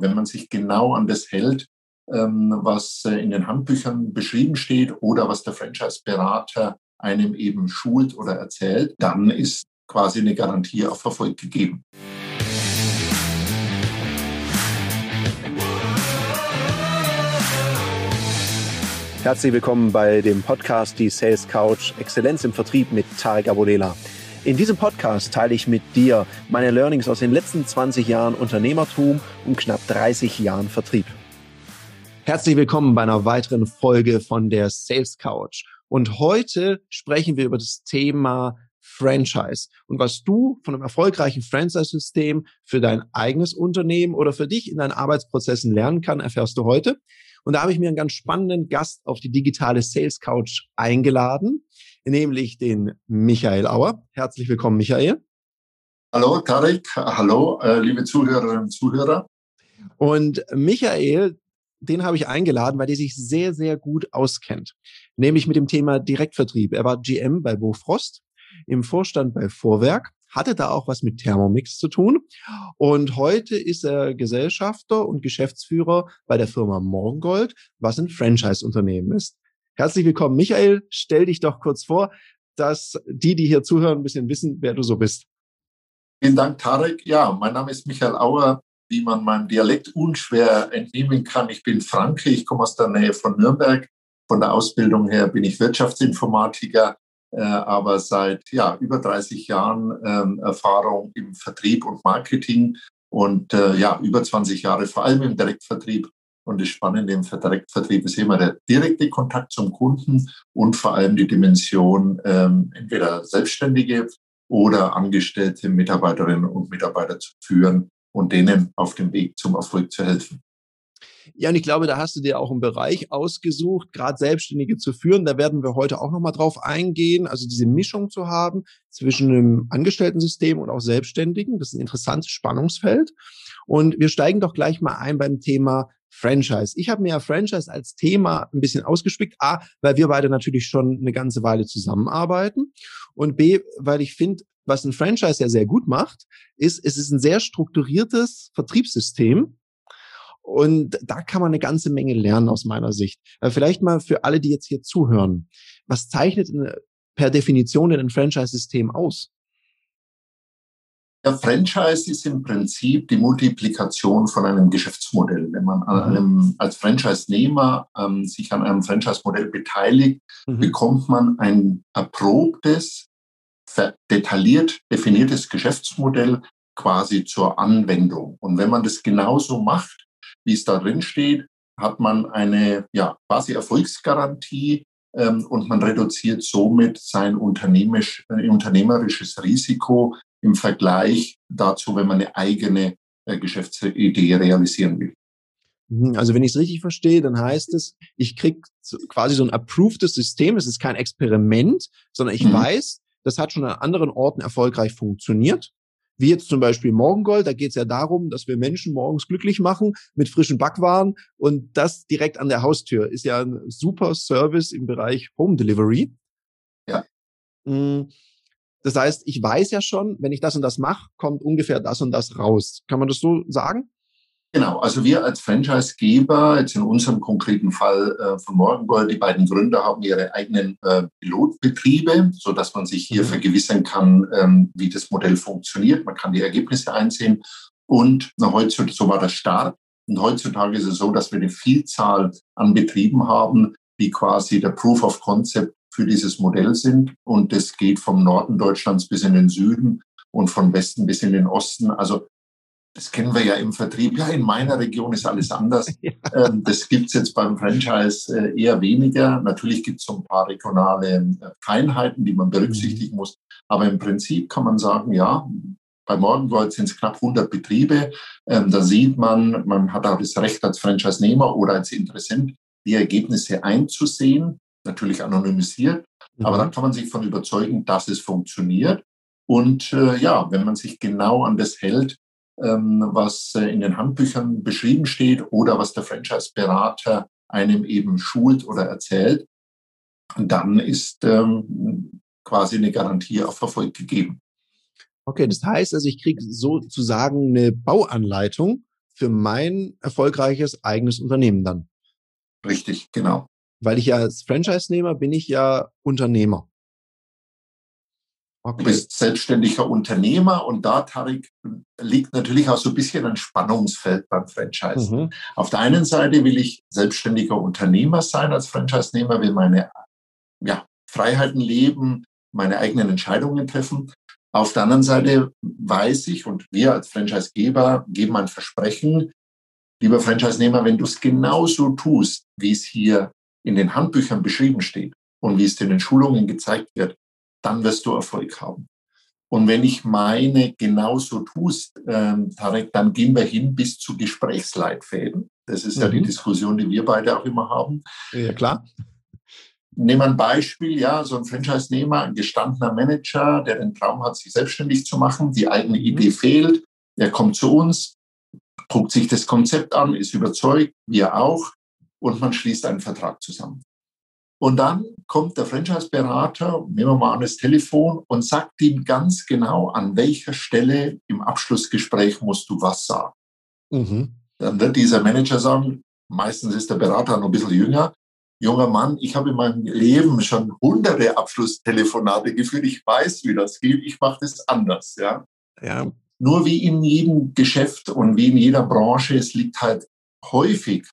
Wenn man sich genau an das hält, ähm, was äh, in den Handbüchern beschrieben steht oder was der Franchise-Berater einem eben schult oder erzählt, dann ist quasi eine Garantie auf Erfolg gegeben. Herzlich willkommen bei dem Podcast Die Sales Couch Exzellenz im Vertrieb mit Tarek Abodela. In diesem Podcast teile ich mit dir meine Learnings aus den letzten 20 Jahren Unternehmertum und knapp 30 Jahren Vertrieb. Herzlich willkommen bei einer weiteren Folge von der Sales Couch. Und heute sprechen wir über das Thema Franchise und was du von einem erfolgreichen Franchise-System für dein eigenes Unternehmen oder für dich in deinen Arbeitsprozessen lernen kann, erfährst du heute. Und da habe ich mir einen ganz spannenden Gast auf die digitale Sales Couch eingeladen nämlich den Michael Auer. Herzlich willkommen, Michael. Hallo, Tarek. Hallo, äh, liebe Zuhörerinnen und Zuhörer. Und Michael, den habe ich eingeladen, weil der sich sehr, sehr gut auskennt. Nämlich mit dem Thema Direktvertrieb. Er war GM bei Bofrost, im Vorstand bei Vorwerk, hatte da auch was mit Thermomix zu tun. Und heute ist er Gesellschafter und Geschäftsführer bei der Firma Morgengold, was ein Franchise-Unternehmen ist. Herzlich willkommen, Michael. Stell dich doch kurz vor, dass die, die hier zuhören, ein bisschen wissen, wer du so bist. Vielen Dank, Tarek. Ja, mein Name ist Michael Auer. Wie man meinem Dialekt unschwer entnehmen kann, ich bin Franke, ich komme aus der Nähe von Nürnberg. Von der Ausbildung her bin ich Wirtschaftsinformatiker, äh, aber seit ja, über 30 Jahren ähm, Erfahrung im Vertrieb und Marketing und äh, ja, über 20 Jahre vor allem im Direktvertrieb und das Spannende im Direktvertrieb ist immer der direkte Kontakt zum Kunden und vor allem die Dimension ähm, entweder Selbstständige oder angestellte Mitarbeiterinnen und Mitarbeiter zu führen und denen auf dem Weg zum Erfolg zu helfen. Ja, und ich glaube, da hast du dir auch einen Bereich ausgesucht, gerade Selbstständige zu führen. Da werden wir heute auch nochmal drauf eingehen. Also diese Mischung zu haben zwischen einem Angestellten-System und auch Selbstständigen. Das ist ein interessantes Spannungsfeld. Und wir steigen doch gleich mal ein beim Thema Franchise. Ich habe mir ja Franchise als Thema ein bisschen ausgespickt. A, weil wir beide natürlich schon eine ganze Weile zusammenarbeiten. Und B, weil ich finde, was ein Franchise ja sehr gut macht, ist, es ist ein sehr strukturiertes Vertriebssystem. Und da kann man eine ganze Menge lernen aus meiner Sicht. Vielleicht mal für alle, die jetzt hier zuhören. Was zeichnet per Definition ein Franchise-System aus? Der Franchise ist im Prinzip die Multiplikation von einem Geschäftsmodell. Wenn man an mhm. einem, als Franchise-Nehmer ähm, sich an einem Franchise-Modell beteiligt, mhm. bekommt man ein erprobtes, detailliert definiertes Geschäftsmodell quasi zur Anwendung. Und wenn man das genauso macht, wie es da drin steht, hat man eine ja, quasi Erfolgsgarantie ähm, und man reduziert somit sein äh, unternehmerisches Risiko im Vergleich dazu, wenn man eine eigene äh, Geschäftsidee realisieren will. Mhm, also wenn ich es richtig verstehe, dann heißt es, ich kriege quasi so ein approvedes System. Es ist kein Experiment, sondern ich mhm. weiß, das hat schon an anderen Orten erfolgreich funktioniert. Wie jetzt zum Beispiel Morgengold, da geht es ja darum, dass wir Menschen morgens glücklich machen mit frischen Backwaren und das direkt an der Haustür. Ist ja ein super Service im Bereich Home Delivery. Ja. Mhm. Das heißt, ich weiß ja schon, wenn ich das und das mache, kommt ungefähr das und das raus. Kann man das so sagen? Genau, also wir als Franchisegeber, jetzt in unserem konkreten Fall äh, von Morgengold, die beiden Gründer haben ihre eigenen äh, Pilotbetriebe, sodass man sich hier mhm. vergewissern kann, ähm, wie das Modell funktioniert. Man kann die Ergebnisse einsehen. Und na, heutzutage, so war der Start. Und heutzutage ist es so, dass wir eine Vielzahl an Betrieben haben, die quasi der Proof of Concept für dieses Modell sind. Und das geht vom Norden Deutschlands bis in den Süden und von Westen bis in den Osten. Also das kennen wir ja im Vertrieb. Ja, in meiner Region ist alles anders. Ja. Ähm, das gibt's jetzt beim Franchise äh, eher weniger. Natürlich gibt's so ein paar regionale äh, Feinheiten, die man berücksichtigen mhm. muss. Aber im Prinzip kann man sagen, ja, bei Morgengold sind es knapp 100 Betriebe. Ähm, da sieht man, man hat auch das Recht als Franchise-Nehmer oder als Interessent, die Ergebnisse einzusehen natürlich anonymisiert, mhm. aber dann kann man sich von überzeugen, dass es funktioniert. Und äh, ja, wenn man sich genau an das hält, ähm, was äh, in den Handbüchern beschrieben steht oder was der Franchise-Berater einem eben schult oder erzählt, dann ist ähm, quasi eine Garantie auf Erfolg gegeben. Okay, das heißt also, ich kriege sozusagen eine Bauanleitung für mein erfolgreiches eigenes Unternehmen dann. Richtig, genau. Weil ich ja als Franchise-Nehmer bin ich ja Unternehmer. Okay. Du bist selbstständiger Unternehmer und da, Tarik, liegt natürlich auch so ein bisschen ein Spannungsfeld beim Franchise. Mhm. Auf der einen Seite will ich selbstständiger Unternehmer sein als Franchise-Nehmer, will meine ja, Freiheiten leben, meine eigenen Entscheidungen treffen. Auf der anderen Seite weiß ich und wir als Franchisegeber geben ein Versprechen, lieber Franchise-Nehmer, wenn du es genauso tust, wie es hier in den Handbüchern beschrieben steht und wie es dir in den Schulungen gezeigt wird, dann wirst du Erfolg haben. Und wenn ich meine, genauso tust, ähm, Tarek, dann gehen wir hin bis zu Gesprächsleitfäden. Das ist mhm. ja die mhm. Diskussion, die wir beide auch immer haben. Ja, klar. Nehmen wir ein Beispiel, ja, so ein Franchise-Nehmer, ein gestandener Manager, der den Traum hat, sich selbstständig zu machen, die eigene mhm. Idee fehlt. Er kommt zu uns, guckt sich das Konzept an, ist überzeugt, wir auch, und man schließt einen Vertrag zusammen. Und dann kommt der Franchise-Berater, nehmen wir mal an das Telefon und sagt ihm ganz genau, an welcher Stelle im Abschlussgespräch musst du was sagen. Mhm. Dann wird dieser Manager sagen, meistens ist der Berater noch ein bisschen jünger, junger Mann, ich habe in meinem Leben schon hunderte Abschlusstelefonate geführt, ich weiß, wie das geht, ich mache das anders. Ja? Ja. Nur wie in jedem Geschäft und wie in jeder Branche, es liegt halt häufig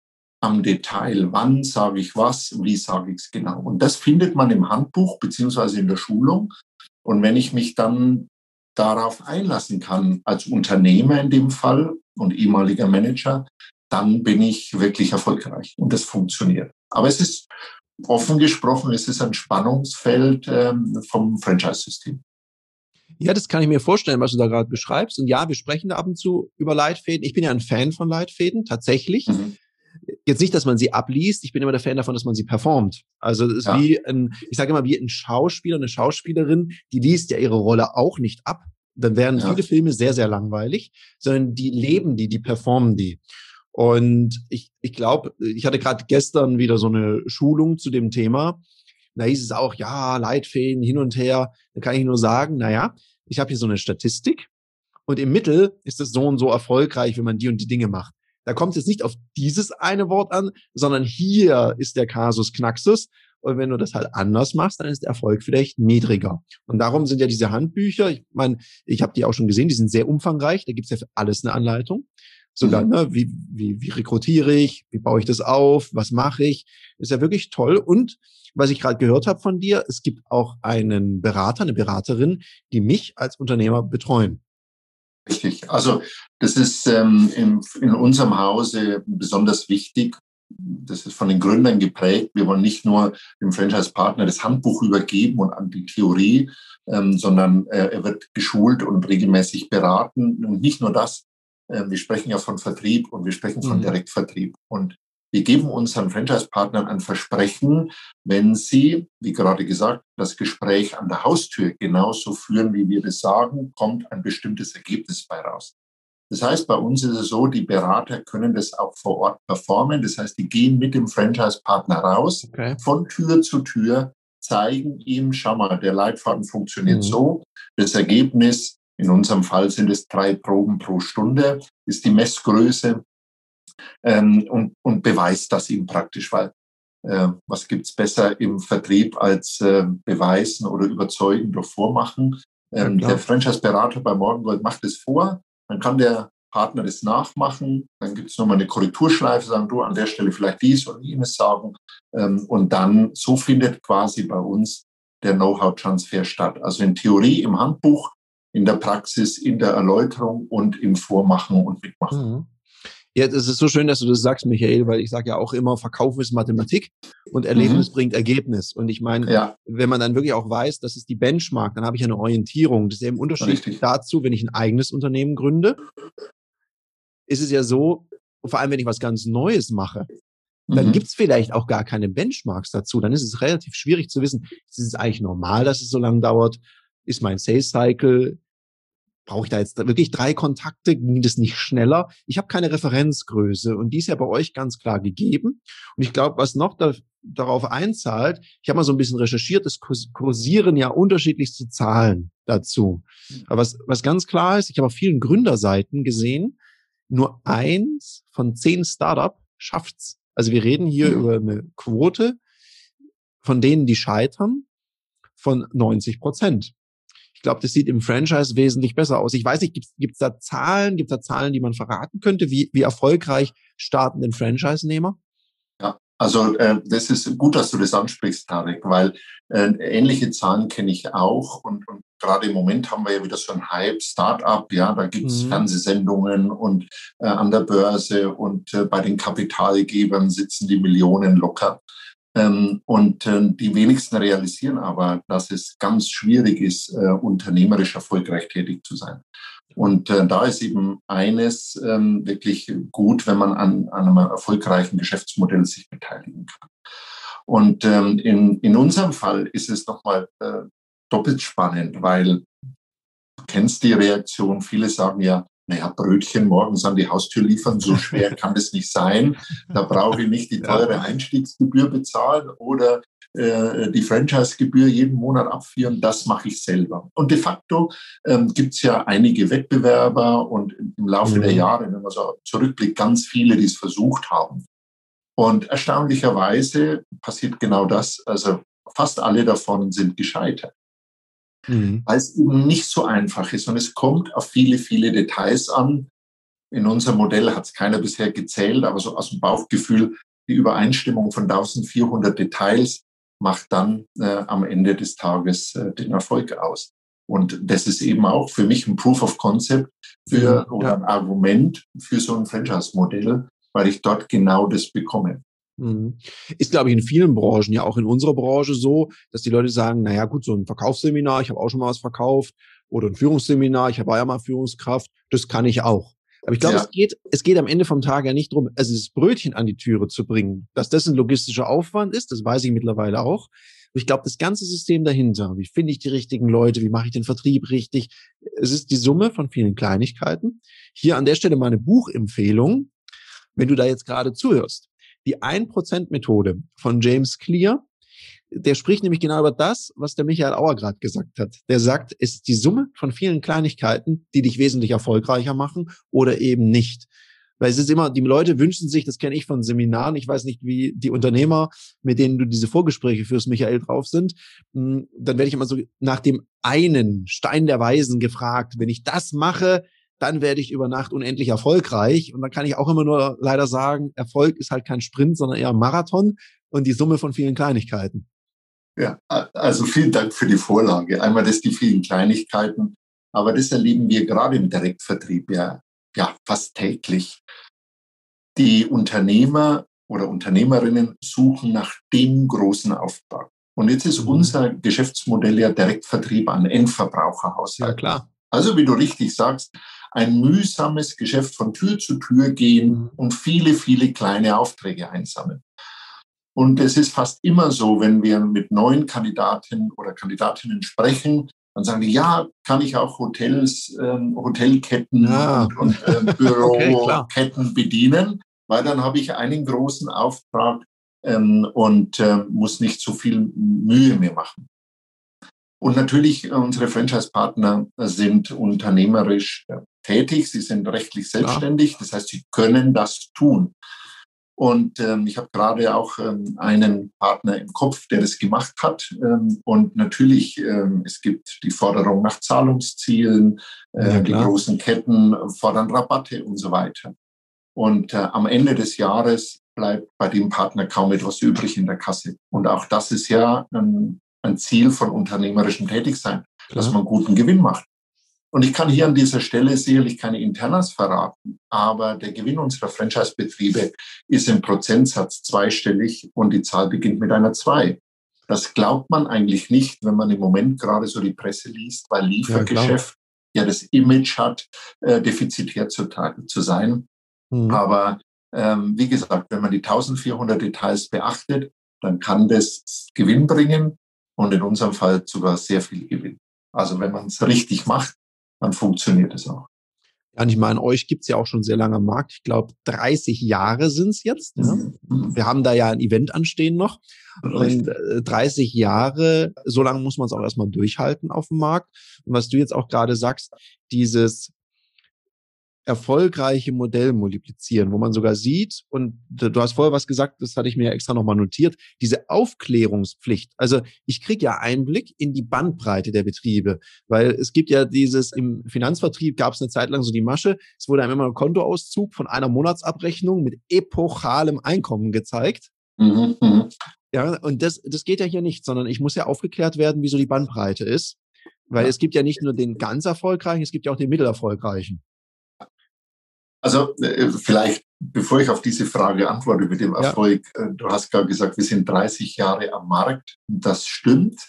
am Detail, wann sage ich was, wie sage ich es genau. Und das findet man im Handbuch beziehungsweise in der Schulung. Und wenn ich mich dann darauf einlassen kann, als Unternehmer in dem Fall und ehemaliger Manager, dann bin ich wirklich erfolgreich und das funktioniert. Aber es ist offen gesprochen, es ist ein Spannungsfeld ähm, vom Franchise-System. Ja, das kann ich mir vorstellen, was du da gerade beschreibst. Und ja, wir sprechen da ab und zu über Leitfäden. Ich bin ja ein Fan von Leitfäden, tatsächlich. Mhm jetzt nicht, dass man sie abliest. Ich bin immer der Fan davon, dass man sie performt. Also es ist ja. wie ein, ich sage immer, wie ein Schauspieler, eine Schauspielerin, die liest ja ihre Rolle auch nicht ab. Dann wären ja. viele Filme sehr, sehr langweilig, sondern die leben die, die performen die. Und ich, ich glaube, ich hatte gerade gestern wieder so eine Schulung zu dem Thema. Da hieß es auch, ja, Leitfäden hin und her. Da kann ich nur sagen, na ja, ich habe hier so eine Statistik und im Mittel ist es so und so erfolgreich, wenn man die und die Dinge macht. Da kommt es jetzt nicht auf dieses eine Wort an, sondern hier ist der Kasus Knaxus. Und wenn du das halt anders machst, dann ist der Erfolg vielleicht niedriger. Und darum sind ja diese Handbücher, ich meine, ich habe die auch schon gesehen, die sind sehr umfangreich, da gibt's ja für alles eine Anleitung. Sogar, mhm. ne, wie, wie, wie rekrutiere ich, wie baue ich das auf, was mache ich, ist ja wirklich toll. Und was ich gerade gehört habe von dir, es gibt auch einen Berater, eine Beraterin, die mich als Unternehmer betreuen. Richtig. Also das ist ähm, in, in unserem Hause besonders wichtig. Das ist von den Gründern geprägt. Wir wollen nicht nur dem Franchise-Partner das Handbuch übergeben und an die Theorie, ähm, sondern äh, er wird geschult und regelmäßig beraten. Und nicht nur das, äh, wir sprechen ja von Vertrieb und wir sprechen von mhm. Direktvertrieb. Und wir geben unseren Franchise-Partnern ein Versprechen, wenn sie, wie gerade gesagt, das Gespräch an der Haustür genauso führen, wie wir das sagen, kommt ein bestimmtes Ergebnis bei raus. Das heißt, bei uns ist es so, die Berater können das auch vor Ort performen. Das heißt, die gehen mit dem Franchise-Partner raus, okay. von Tür zu Tür, zeigen ihm, schau mal, der Leitfaden funktioniert mhm. so. Das Ergebnis, in unserem Fall sind es drei Proben pro Stunde, ist die Messgröße ähm, und, und beweist das ihm praktisch, weil äh, was gibt's besser im Vertrieb als äh, beweisen oder überzeugen durch Vormachen. Ähm, ja, der Franchise-Berater bei Morgengold macht es vor, dann kann der Partner das nachmachen, dann gibt es nochmal eine Korrekturschleife, sagen du an der Stelle vielleicht dies oder jenes sagen ähm, und dann so findet quasi bei uns der Know-how-Transfer statt. Also in Theorie, im Handbuch, in der Praxis, in der Erläuterung und im Vormachen und Mitmachen. Mhm. Ja, es ist so schön, dass du das sagst, Michael, weil ich sage ja auch immer, Verkauf ist Mathematik und Erlebnis mhm. bringt Ergebnis. Und ich meine, ja. wenn man dann wirklich auch weiß, das ist die Benchmark, dann habe ich eine Orientierung. Das ist eben unterschiedlich dazu, wenn ich ein eigenes Unternehmen gründe, ist es ja so, vor allem wenn ich was ganz Neues mache, dann mhm. gibt's vielleicht auch gar keine Benchmarks dazu. Dann ist es relativ schwierig zu wissen, ist es eigentlich normal, dass es so lange dauert? Ist mein Sales Cycle brauche ich da jetzt wirklich drei Kontakte? Ging das nicht schneller? Ich habe keine Referenzgröße und die ist ja bei euch ganz klar gegeben. Und ich glaube, was noch da, darauf einzahlt, ich habe mal so ein bisschen recherchiert, es kursieren ja unterschiedlichste Zahlen dazu. Aber was, was ganz klar ist, ich habe auf vielen Gründerseiten gesehen, nur eins von zehn Startup schafft's. Also wir reden hier mhm. über eine Quote von denen, die scheitern, von 90 Prozent. Ich glaube, das sieht im Franchise wesentlich besser aus. Ich weiß nicht, gibt es da Zahlen, gibt es da Zahlen, die man verraten könnte? Wie, wie erfolgreich starten denn Franchise-Nehmer? Ja, also äh, das ist gut, dass du das ansprichst, Tarek, weil äh, ähnliche Zahlen kenne ich auch und, und gerade im Moment haben wir ja wieder so ein Hype, Start-up, ja, da gibt es mhm. Fernsehsendungen und äh, an der Börse und äh, bei den Kapitalgebern sitzen die Millionen locker. Ähm, und äh, die wenigsten realisieren aber, dass es ganz schwierig ist, äh, unternehmerisch erfolgreich tätig zu sein. Und äh, da ist eben eines ähm, wirklich gut, wenn man an, einem erfolgreichen Geschäftsmodell sich beteiligen kann. Und ähm, in, in unserem Fall ist es nochmal äh, doppelt spannend, weil du kennst die Reaktion. Viele sagen ja, naja, Brötchen morgens an die Haustür liefern, so schwer kann das nicht sein. Da brauche ich nicht die teure Einstiegsgebühr bezahlen oder äh, die Franchise-Gebühr jeden Monat abführen, das mache ich selber. Und de facto ähm, gibt es ja einige Wettbewerber und im Laufe mhm. der Jahre, wenn man so zurückblickt, ganz viele, die es versucht haben. Und erstaunlicherweise passiert genau das. Also fast alle davon sind gescheitert mhm. weil es eben nicht so einfach ist. Und es kommt auf viele, viele Details an. In unserem Modell hat es keiner bisher gezählt, aber so aus dem Bauchgefühl, die Übereinstimmung von 1400 Details macht dann äh, am Ende des Tages äh, den Erfolg aus. Und das ist eben auch für mich ein Proof of Concept für, mhm, oder ein Argument für so ein Franchise-Modell, weil ich dort genau das bekomme. Mhm. Ist, glaube ich, in vielen Branchen, ja auch in unserer Branche so, dass die Leute sagen, naja gut, so ein Verkaufsseminar, ich habe auch schon mal was verkauft, oder ein Führungsseminar, ich war ja mal Führungskraft, das kann ich auch. Aber ich glaube, ja. es geht, es geht am Ende vom Tag ja nicht drum, also das Brötchen an die Türe zu bringen. Dass das ein logistischer Aufwand ist, das weiß ich mittlerweile auch. Ich glaube, das ganze System dahinter, wie finde ich die richtigen Leute, wie mache ich den Vertrieb richtig, es ist die Summe von vielen Kleinigkeiten. Hier an der Stelle meine Buchempfehlung, wenn du da jetzt gerade zuhörst die 1%-Methode von James Clear, der spricht nämlich genau über das, was der Michael Auer gerade gesagt hat. Der sagt, es ist die Summe von vielen Kleinigkeiten, die dich wesentlich erfolgreicher machen oder eben nicht. Weil es ist immer, die Leute wünschen sich, das kenne ich von Seminaren, ich weiß nicht, wie die Unternehmer, mit denen du diese Vorgespräche führst, Michael, drauf sind. Hm, dann werde ich immer so nach dem einen Stein der Weisen gefragt. Wenn ich das mache, dann werde ich über Nacht unendlich erfolgreich. Und dann kann ich auch immer nur leider sagen, Erfolg ist halt kein Sprint, sondern eher ein Marathon und die Summe von vielen Kleinigkeiten. Ja, also vielen Dank für die Vorlage. Einmal das die vielen Kleinigkeiten, aber das erleben wir gerade im Direktvertrieb ja, ja fast täglich. Die Unternehmer oder Unternehmerinnen suchen nach dem großen Auftrag. Und jetzt ist mhm. unser Geschäftsmodell ja Direktvertrieb an Endverbraucherhaushalt. Ja, klar. Also, wie du richtig sagst, ein mühsames Geschäft von Tür zu Tür gehen mhm. und viele, viele kleine Aufträge einsammeln. Und es ist fast immer so, wenn wir mit neuen Kandidaten oder Kandidatinnen sprechen, dann sagen die, ja, kann ich auch Hotels, ähm, Hotelketten ja. und, und äh, Büroketten okay, bedienen, weil dann habe ich einen großen Auftrag ähm, und äh, muss nicht so viel Mühe mehr machen. Und natürlich, unsere Franchise-Partner sind unternehmerisch tätig, sie sind rechtlich selbstständig, das heißt, sie können das tun. Und ähm, ich habe gerade auch ähm, einen Partner im Kopf, der das gemacht hat. Ähm, und natürlich, ähm, es gibt die Forderung nach Zahlungszielen, äh, ja, die großen Ketten fordern Rabatte und so weiter. Und äh, am Ende des Jahres bleibt bei dem Partner kaum etwas übrig in der Kasse. Und auch das ist ja ein ein Ziel von unternehmerischem Tätigsein, Klar. dass man guten Gewinn macht. Und ich kann hier an dieser Stelle sicherlich keine Internas verraten, aber der Gewinn unserer Franchise-Betriebe ist im Prozentsatz zweistellig und die Zahl beginnt mit einer zwei. Das glaubt man eigentlich nicht, wenn man im Moment gerade so die Presse liest, weil Liefergeschäft ja, ja das Image hat, äh, defizitär zu, zu sein. Mhm. Aber ähm, wie gesagt, wenn man die 1400 Details beachtet, dann kann das Gewinn bringen und in unserem Fall sogar sehr viel Gewinn. Also wenn man es richtig macht, dann funktioniert es auch. Ja, und ich meine, euch gibt's ja auch schon sehr lange am Markt. Ich glaube, 30 Jahre sind's jetzt. Ja? Mhm. Wir haben da ja ein Event anstehen noch. Und 30 äh, Jahre, so lange muss man es auch erstmal durchhalten auf dem Markt. Und was du jetzt auch gerade sagst, dieses erfolgreiche Modell multiplizieren, wo man sogar sieht, und du hast vorher was gesagt, das hatte ich mir extra nochmal notiert, diese Aufklärungspflicht. Also ich kriege ja Einblick in die Bandbreite der Betriebe, weil es gibt ja dieses, im Finanzvertrieb gab es eine Zeit lang so die Masche, es wurde einem immer ein Kontoauszug von einer Monatsabrechnung mit epochalem Einkommen gezeigt. Mhm, mh. Ja, und das, das geht ja hier nicht, sondern ich muss ja aufgeklärt werden, wie so die Bandbreite ist. Weil es gibt ja nicht nur den ganz erfolgreichen, es gibt ja auch den mittelerfolgreichen. Also äh, vielleicht, bevor ich auf diese Frage antworte mit dem Erfolg, ja. Äh, du hast gerade gesagt, wir sind 30 Jahre am Markt. Das stimmt.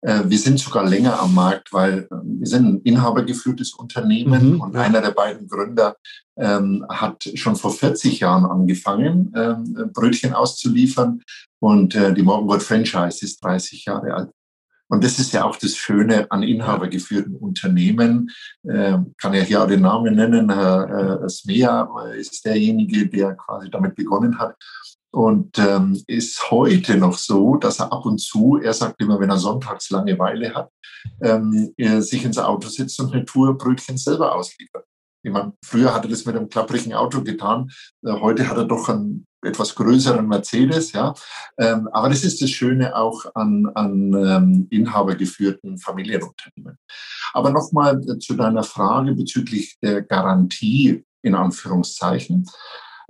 Äh, wir sind sogar länger am Markt, weil wir sind ein inhabergeführtes Unternehmen mhm, und ja. einer der beiden Gründer ähm, hat schon vor 40 Jahren angefangen, ähm, Brötchen auszuliefern und äh, die Morgengold Franchise ist 30 Jahre alt. Und das ist ja auch das Schöne an inhabergeführten Unternehmen. Äh, kann ja hier auch den Namen nennen. Herr äh, Smea ist derjenige, der quasi damit begonnen hat. Und ähm, ist heute noch so, dass er ab und zu, er sagt immer, wenn er sonntags Langeweile hat, ähm, er sich ins Auto sitzt und eine Tour Brötchen selber ausliefert. Ich meine, früher hat er das mit einem klapprigen Auto getan. Äh, heute hat er doch einen etwas größeren Mercedes, ja. Ähm, aber das ist das Schöne auch an, an ähm, inhabergeführten Familienunternehmen. Aber nochmal zu deiner Frage bezüglich der Garantie in Anführungszeichen.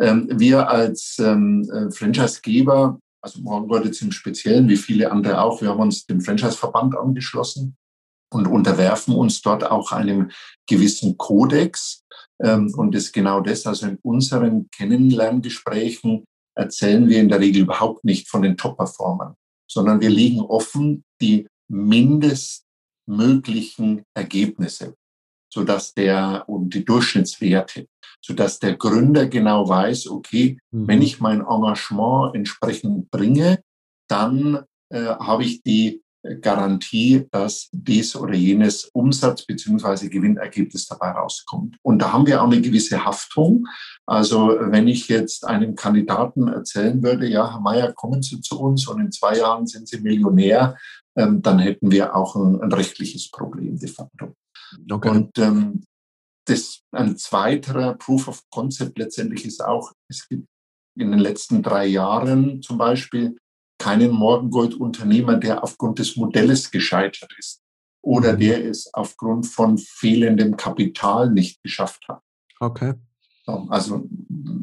Ähm, wir als ähm, äh, Franchisegeber, also Morgengold jetzt im Speziellen, wie viele andere auch, wir haben uns dem Franchise-Verband angeschlossen und unterwerfen uns dort auch einem gewissen Kodex. Ähm, und das ist genau das, also in unseren Kennenlerngesprächen erzählen wir in der Regel überhaupt nicht von den Top-Performern, sondern wir legen offen die mindestmöglichen Ergebnisse, sodass der und die Durchschnittswerte, sodass der Gründer genau weiß, okay, mhm. wenn ich mein Engagement entsprechend bringe, dann äh, habe ich die Garantie, dass dies oder jenes Umsatz- bzw. Gewinnergebnis dabei rauskommt. Und da haben wir auch eine gewisse Haftung. Also wenn ich jetzt einem Kandidaten erzählen würde, ja, Herr Mayer, kommen Sie zu uns und in zwei Jahren sind Sie Millionär, ähm, dann hätten wir auch ein, ein, rechtliches Problem de facto. Okay. Und ähm, das, ein zweiterer Proof of Concept letztendlich ist auch, es gibt in den letzten drei Jahren zum Beispiel keinen Morgengold-Unternehmer, der aufgrund des Modells gescheitert ist oder mhm. der es aufgrund von fehlendem Kapital nicht geschafft hat. Okay. Also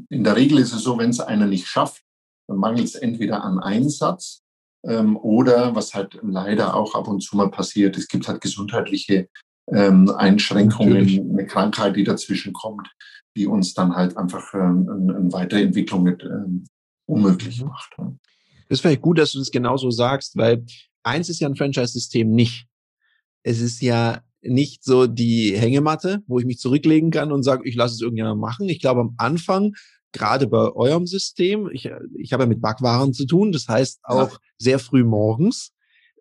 in der Regel ist es so, wenn es einer nicht schafft, dann mangelt es entweder an Einsatz ähm, oder was halt leider auch ab und zu mal passiert, es gibt halt gesundheitliche ähm, Einschränkungen, Natürlich. eine Krankheit, die dazwischen kommt, die uns dann halt einfach ähm, eine Weiterentwicklung mit, ähm, unmöglich mhm. macht. Das ist vielleicht gut, dass du das genauso sagst, weil eins ist ja ein Franchise-System nicht. Es ist ja nicht so die Hängematte, wo ich mich zurücklegen kann und sage, ich lasse es irgendjemand machen. Ich glaube, am Anfang, gerade bei eurem System, ich, ich habe ja mit Backwaren zu tun, das heißt auch ja. sehr früh morgens.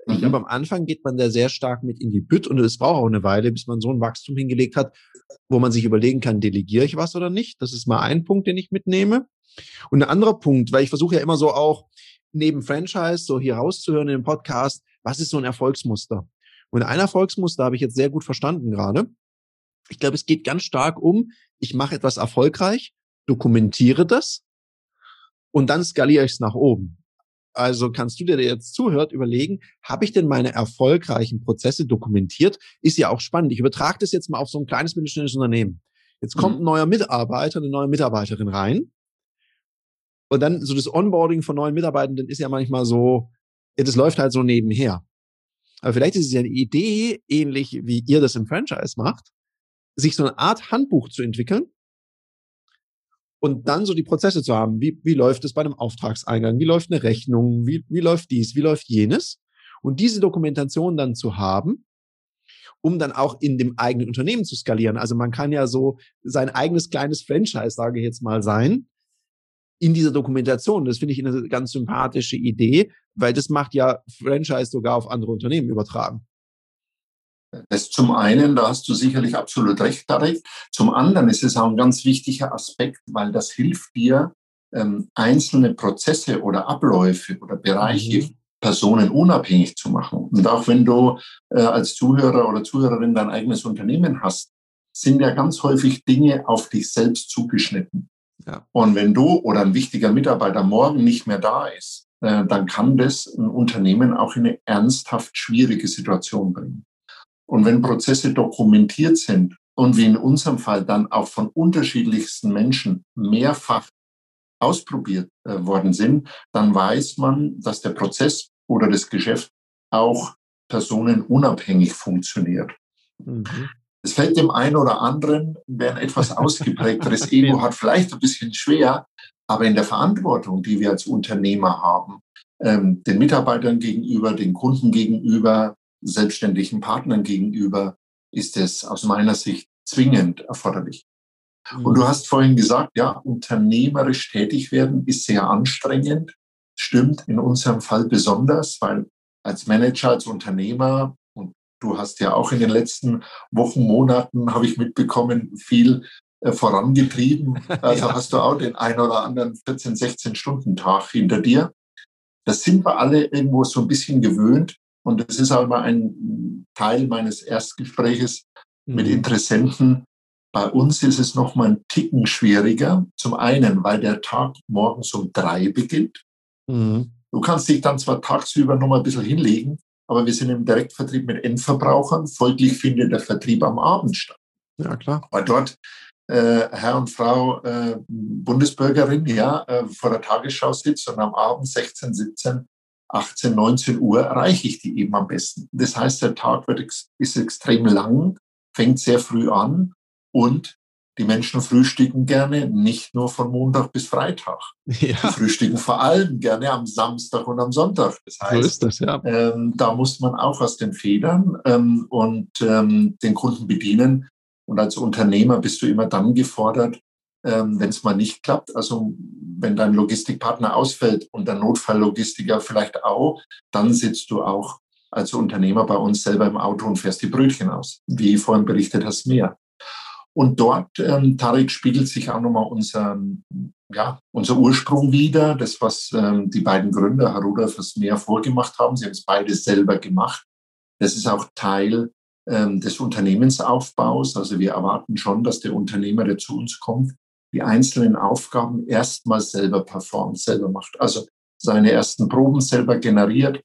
Ich mhm. glaube, am Anfang geht man da sehr stark mit in die Bütt und es braucht auch eine Weile, bis man so ein Wachstum hingelegt hat, wo man sich überlegen kann, delegiere ich was oder nicht. Das ist mal ein Punkt, den ich mitnehme. Und ein anderer Punkt, weil ich versuche ja immer so auch, neben Franchise so hier rauszuhören in dem Podcast, was ist so ein Erfolgsmuster? Und ein Erfolgsmuster habe ich jetzt sehr gut verstanden gerade. Ich glaube, es geht ganz stark um, ich mache etwas erfolgreich, dokumentiere das und dann skaliere ich es nach oben. Also kannst du dir, der jetzt zuhört, überlegen, habe ich denn meine erfolgreichen Prozesse dokumentiert? Ist ja auch spannend. Ich übertrage das jetzt mal auf so ein kleines mittelständisches Unternehmen. Jetzt kommt mhm. ein neuer Mitarbeiter, eine neue Mitarbeiterin rein und dann so das Onboarding von neuen Mitarbeitenden ist ja manchmal so, das läuft halt so nebenher. Aber vielleicht ist es ja eine Idee, ähnlich wie ihr das im Franchise macht, sich so eine Art Handbuch zu entwickeln und dann so die Prozesse zu haben. Wie, wie läuft es bei einem Auftragseingang? Wie läuft eine Rechnung? Wie, wie läuft dies? Wie läuft jenes? Und diese Dokumentation dann zu haben, um dann auch in dem eigenen Unternehmen zu skalieren. Also man kann ja so sein eigenes kleines Franchise, sage ich jetzt mal, sein, in dieser Dokumentation. Das finde ich eine ganz sympathische Idee, weil das macht ja Franchise sogar auf andere Unternehmen übertragen. Das zum einen, da hast du sicherlich absolut recht, Tarek. Zum anderen ist es auch ein ganz wichtiger Aspekt, weil das hilft dir, ähm, einzelne Prozesse oder Abläufe oder Bereiche mhm. personenunabhängig zu machen. Und auch wenn du äh, als Zuhörer oder Zuhörerin dein eigenes Unternehmen hast, sind ja ganz häufig Dinge auf dich selbst zugeschnitten. Und wenn du oder ein wichtiger Mitarbeiter morgen nicht mehr da ist, äh, dann kann das ein Unternehmen auch in eine ernsthaft schwierige Situation bringen. Und wenn Prozesse dokumentiert sind und wie in unserem Fall dann auch von unterschiedlichsten Menschen mehrfach ausprobiert äh, worden sind, dann weiß man, dass der Prozess oder das Geschäft auch personenunabhängig funktioniert. Mhm. Es fällt dem einen oder anderen, wer ein etwas ausgeprägteres Ego hat, vielleicht ein bisschen schwer, aber in der Verantwortung, die wir als Unternehmer haben, ähm, den Mitarbeitern gegenüber, den Kunden gegenüber, selbstständigen Partnern gegenüber, ist es aus meiner Sicht zwingend erforderlich. Mhm. Und du hast vorhin gesagt, ja, unternehmerisch tätig werden ist sehr anstrengend. Stimmt in unserem Fall besonders, weil als Manager, als Unternehmer, du hast ja auch in den letzten Wochen, Monaten, habe ich mitbekommen, viel äh, vorangetrieben. Also ja. hast du auch den ein oder anderen 14, 16 Stunden Tag hinter dir. Das sind wir alle irgendwo so ein bisschen gewöhnt. Und das ist auch immer ein Teil meines Erstgespräches mhm. mit Interessenten. Bei uns ist es noch mal ein Ticken schwieriger. Zum einen, weil der Tag morgens um drei beginnt. Mhm. Du kannst dich dann zwar tagsüber noch mal ein bisschen hinlegen, aber wir sind im Direktvertrieb mit Endverbrauchern. Folglich findet der Vertrieb am Abend statt. Ja, klar. Weil dort äh, Herr und Frau äh, Bundesbürgerin ja, äh, vor der Tagesschau sitzt und am Abend 16, 17, 18, 19 Uhr erreiche ich die eben am besten. Das heißt, der Tag wird ex ist extrem lang, fängt sehr früh an und die Menschen frühstücken gerne nicht nur von Montag bis Freitag. Ja. Die frühstücken vor allem gerne am Samstag und am Sonntag. Das heißt, so das, ja. ähm, da muss man auch aus den Federn ähm, und ähm, den Kunden bedienen. Und als Unternehmer bist du immer dann gefordert, ähm, wenn es mal nicht klappt. Also wenn dein Logistikpartner ausfällt und der Notfalllogistiker vielleicht auch, dann sitzt du auch als Unternehmer bei uns selber im Auto und fährst die Brötchen aus, wie vorhin berichtet hast, mehr. Und dort, ähm, Tarek, spiegelt sich auch nochmal unser, ja, unser Ursprung wieder, das, was ähm, die beiden Gründer, Haruda fürs Meer vorgemacht haben. Sie haben es beide selber gemacht. Das ist auch Teil ähm, des Unternehmensaufbaus. Also wir erwarten schon, dass der Unternehmer, der zu uns kommt, die einzelnen Aufgaben erstmal selber performt, selber macht. Also seine ersten Proben selber generiert,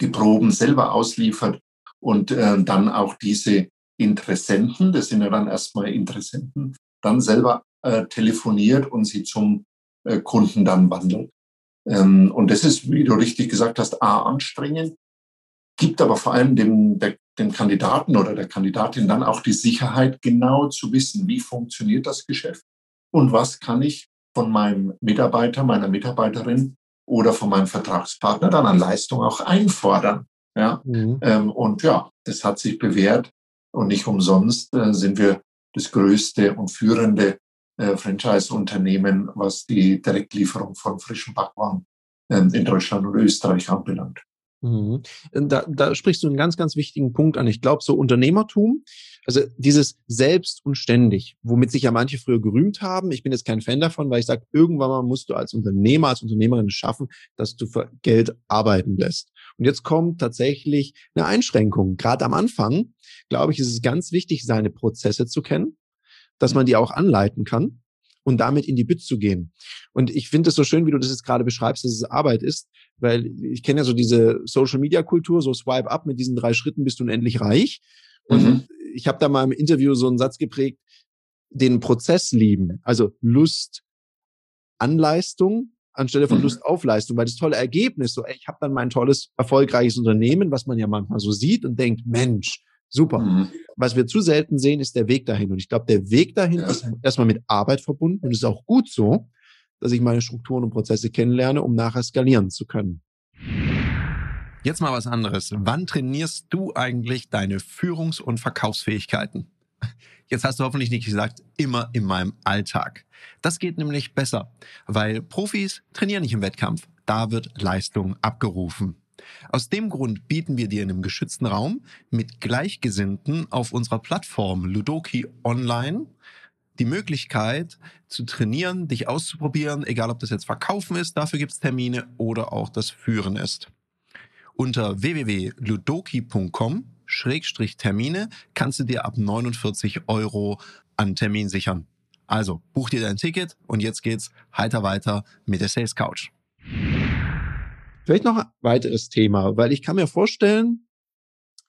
die Proben selber ausliefert und äh, dann auch diese Interessenten, das sind ja dann erstmal Interessenten, dann selber äh, telefoniert und sie zum äh, Kunden dann wandelt. Ähm, und das ist, wie du richtig gesagt hast, A, anstrengend, gibt aber vor allem dem, der, dem Kandidaten oder der Kandidatin dann auch die Sicherheit, genau zu wissen, wie funktioniert das Geschäft und was kann ich von meinem Mitarbeiter, meiner Mitarbeiterin oder von meinem Vertragspartner dann an Leistung auch einfordern. Ja? Mhm. Ähm, und ja, das hat sich bewährt und nicht umsonst äh, sind wir das größte und führende äh, Franchise-Unternehmen, was die Direktlieferung von frischen Backwaren äh, in Deutschland und Österreich anbelangt. Mhm. Da, da sprichst du einen ganz, ganz wichtigen Punkt an. Ich glaube, so Unternehmertum, also dieses selbst und ständig, womit sich ja manche früher gerühmt haben. Ich bin jetzt kein Fan davon, weil ich sage, irgendwann mal musst du als Unternehmer, als Unternehmerin schaffen, dass du für Geld arbeiten lässt. Und jetzt kommt tatsächlich eine Einschränkung. Gerade am Anfang, glaube ich, ist es ganz wichtig, seine Prozesse zu kennen, dass man die auch anleiten kann und damit in die Bütt zu gehen. Und ich finde es so schön, wie du das jetzt gerade beschreibst, dass es Arbeit ist, weil ich kenne ja so diese Social-Media-Kultur, so Swipe up mit diesen drei Schritten bist du unendlich reich. Und mhm. ich habe da mal im Interview so einen Satz geprägt, den Prozess lieben, also Lust an Leistung anstelle von mhm. Lust auf Leistung, weil das tolle Ergebnis, so ey, ich habe dann mein tolles, erfolgreiches Unternehmen, was man ja manchmal so sieht und denkt, Mensch, Super. Mhm. Was wir zu selten sehen, ist der Weg dahin. Und ich glaube, der Weg dahin ja. ist erstmal mit Arbeit verbunden und es ist auch gut so, dass ich meine Strukturen und Prozesse kennenlerne, um nachher skalieren zu können. Jetzt mal was anderes. Wann trainierst du eigentlich deine Führungs- und Verkaufsfähigkeiten? Jetzt hast du hoffentlich nicht gesagt, immer in meinem Alltag. Das geht nämlich besser, weil Profis trainieren nicht im Wettkampf. Da wird Leistung abgerufen. Aus dem Grund bieten wir dir in einem geschützten Raum mit Gleichgesinnten auf unserer Plattform Ludoki Online die Möglichkeit zu trainieren, dich auszuprobieren, egal ob das jetzt Verkaufen ist, dafür gibt es Termine oder auch das Führen ist. Unter www.ludoki.com Termine kannst du dir ab 49 Euro an Termin sichern. Also buch dir dein Ticket und jetzt geht's heiter weiter mit der Sales Couch. Vielleicht noch ein weiteres Thema, weil ich kann mir vorstellen,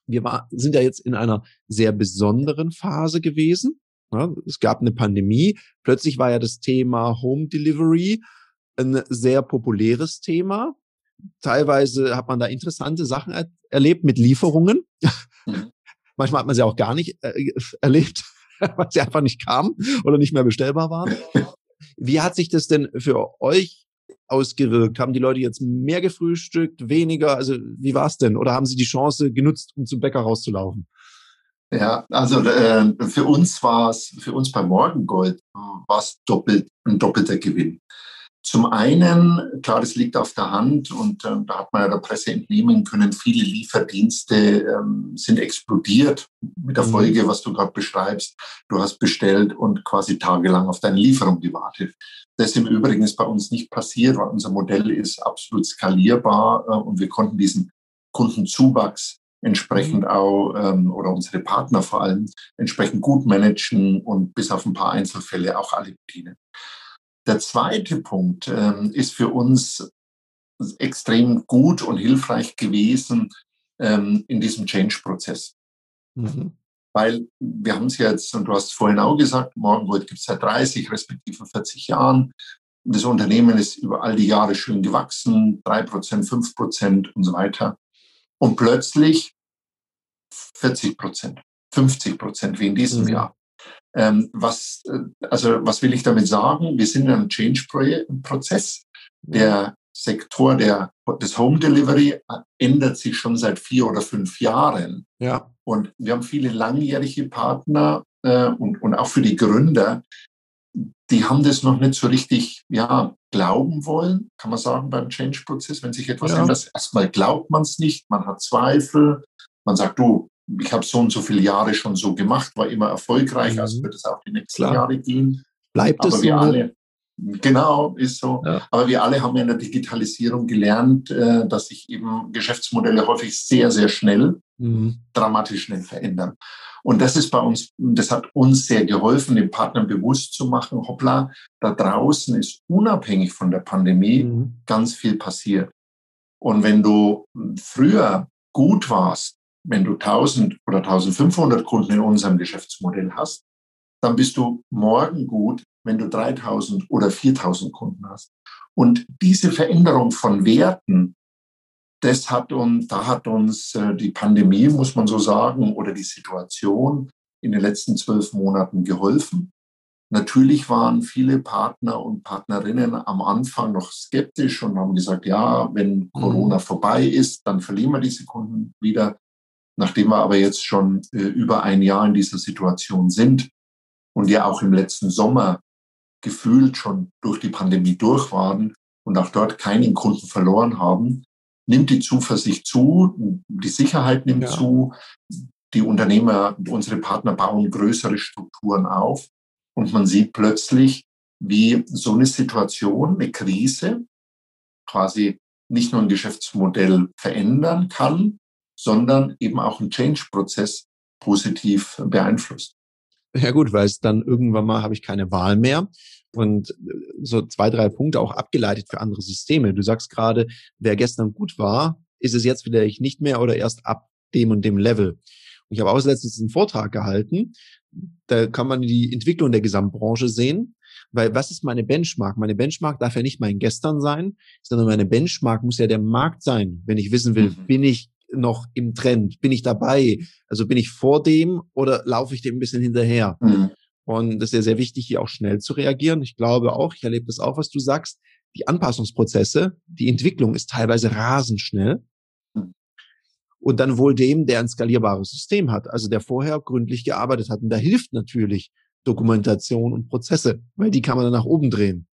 wir war, sind ja jetzt in einer sehr besonderen Phase gewesen. Ja, es gab eine Pandemie. Plötzlich war ja das Thema Home Delivery ein sehr populäres Thema. Teilweise hat man da interessante Sachen er erlebt mit Lieferungen. Mhm. Manchmal hat man sie auch gar nicht äh, erlebt, weil sie einfach nicht kamen oder nicht mehr bestellbar waren. Wie hat sich das denn für euch ausgewirkt? Haben die Leute jetzt mehr gefrühstückt, weniger? Also wie war es denn? Oder haben sie die Chance genutzt, um zum Bäcker rauszulaufen? Ja, also äh, für uns war es, für uns bei Morgengold war es doppelt, ein doppelter Gewinn. Zum einen, klar, das liegt auf der Hand und äh, da hat man ja der Presse entnehmen können, viele Lieferdienste ähm, sind explodiert mit der mhm. Folge, was du gerade beschreibst. Du hast bestellt und quasi tagelang auf deine Lieferung gewartet. Das im Übrigen ist bei uns nicht passiert, weil unser Modell ist absolut skalierbar äh, und wir konnten diesen Kundenzuwachs entsprechend mhm. auch ähm, oder unsere Partner vor allem entsprechend gut managen und bis auf ein paar Einzelfälle auch alle bedienen. Der zweite Punkt ähm, ist für uns extrem gut und hilfreich gewesen ähm, in diesem Change-Prozess. Mhm. Weil wir haben es jetzt, und du hast es vorhin auch gesagt, Morgengold gibt es seit 30, respektive 40 Jahren. Das Unternehmen ist über all die Jahre schön gewachsen, 3%, 5% und so weiter. Und plötzlich 40% 50% wie in diesem mhm. Jahr. Ähm, was, äh, also, was will ich damit sagen? Wir sind in einem Change-Prozess. Der Sektor der, des Home Delivery äh, ändert sich schon seit vier oder fünf Jahren. Ja. Und wir haben viele langjährige Partner äh, und, und auch für die Gründer, die haben das noch nicht so richtig, ja, glauben wollen, kann man sagen, beim Change-Prozess. Wenn sich etwas ja. ändert, erstmal glaubt man es nicht, man hat Zweifel, man sagt, du, ich habe so und so viele Jahre schon so gemacht, war immer erfolgreich, mhm. also wird es auch die nächsten Klar. Jahre gehen. Bleibt es so? Wir alle, genau, ist so. Ja. Aber wir alle haben ja in der Digitalisierung gelernt, äh, dass sich eben Geschäftsmodelle häufig sehr, sehr schnell, mhm. dramatisch schnell verändern. Und das ist bei uns, das hat uns sehr geholfen, den Partnern bewusst zu machen, hoppla, da draußen ist unabhängig von der Pandemie mhm. ganz viel passiert. Und wenn du früher gut warst, wenn du 1000 oder 1500 Kunden in unserem Geschäftsmodell hast, dann bist du morgen gut, wenn du 3000 oder 4000 Kunden hast. Und diese Veränderung von Werten, das hat uns, da hat uns äh, die Pandemie, muss man so sagen, oder die Situation in den letzten zwölf Monaten geholfen. Natürlich waren viele Partner und Partnerinnen am Anfang noch skeptisch und haben gesagt, ja, wenn mhm. Corona vorbei ist, dann verlieren wir diese Kunden wieder. Nachdem wir aber jetzt schon äh, über ein Jahr in dieser Situation sind und ja auch im letzten Sommer gefühlt schon durch die Pandemie durch waren und auch dort keinen Kunden verloren haben, nimmt die Zuversicht zu, die Sicherheit nimmt ja. zu, die Unternehmer, unsere Partner bauen größere Strukturen auf und man sieht plötzlich, wie so eine Situation, eine Krise quasi nicht nur ein Geschäftsmodell verändern kann, sondern eben auch einen Change-Prozess positiv beeinflusst. Ja gut, weil es dann irgendwann mal habe ich keine Wahl mehr. Und äh, so zwei, drei Punkte auch abgeleitet für andere Systeme. Du sagst gerade, wer gestern gut war, ist es jetzt vielleicht nicht mehr oder erst ab dem und dem Level. Und ich habe auch letztens einen Vortrag gehalten. Da kann man die Entwicklung der Gesamtbranche sehen. Weil was ist meine Benchmark? Meine Benchmark darf ja nicht mein Gestern sein, sondern meine Benchmark muss ja der Markt sein. Wenn ich wissen will, mhm. bin ich noch im Trend? Bin ich dabei? Also bin ich vor dem oder laufe ich dem ein bisschen hinterher? Mhm. Und das ist ja sehr wichtig, hier auch schnell zu reagieren. Ich glaube auch, ich erlebe das auch, was du sagst, die Anpassungsprozesse, die Entwicklung ist teilweise rasend schnell. Mhm. Und dann wohl dem, der ein skalierbares System hat, also der vorher gründlich gearbeitet hat. Und da hilft natürlich Dokumentation und Prozesse, weil die kann man dann nach oben drehen.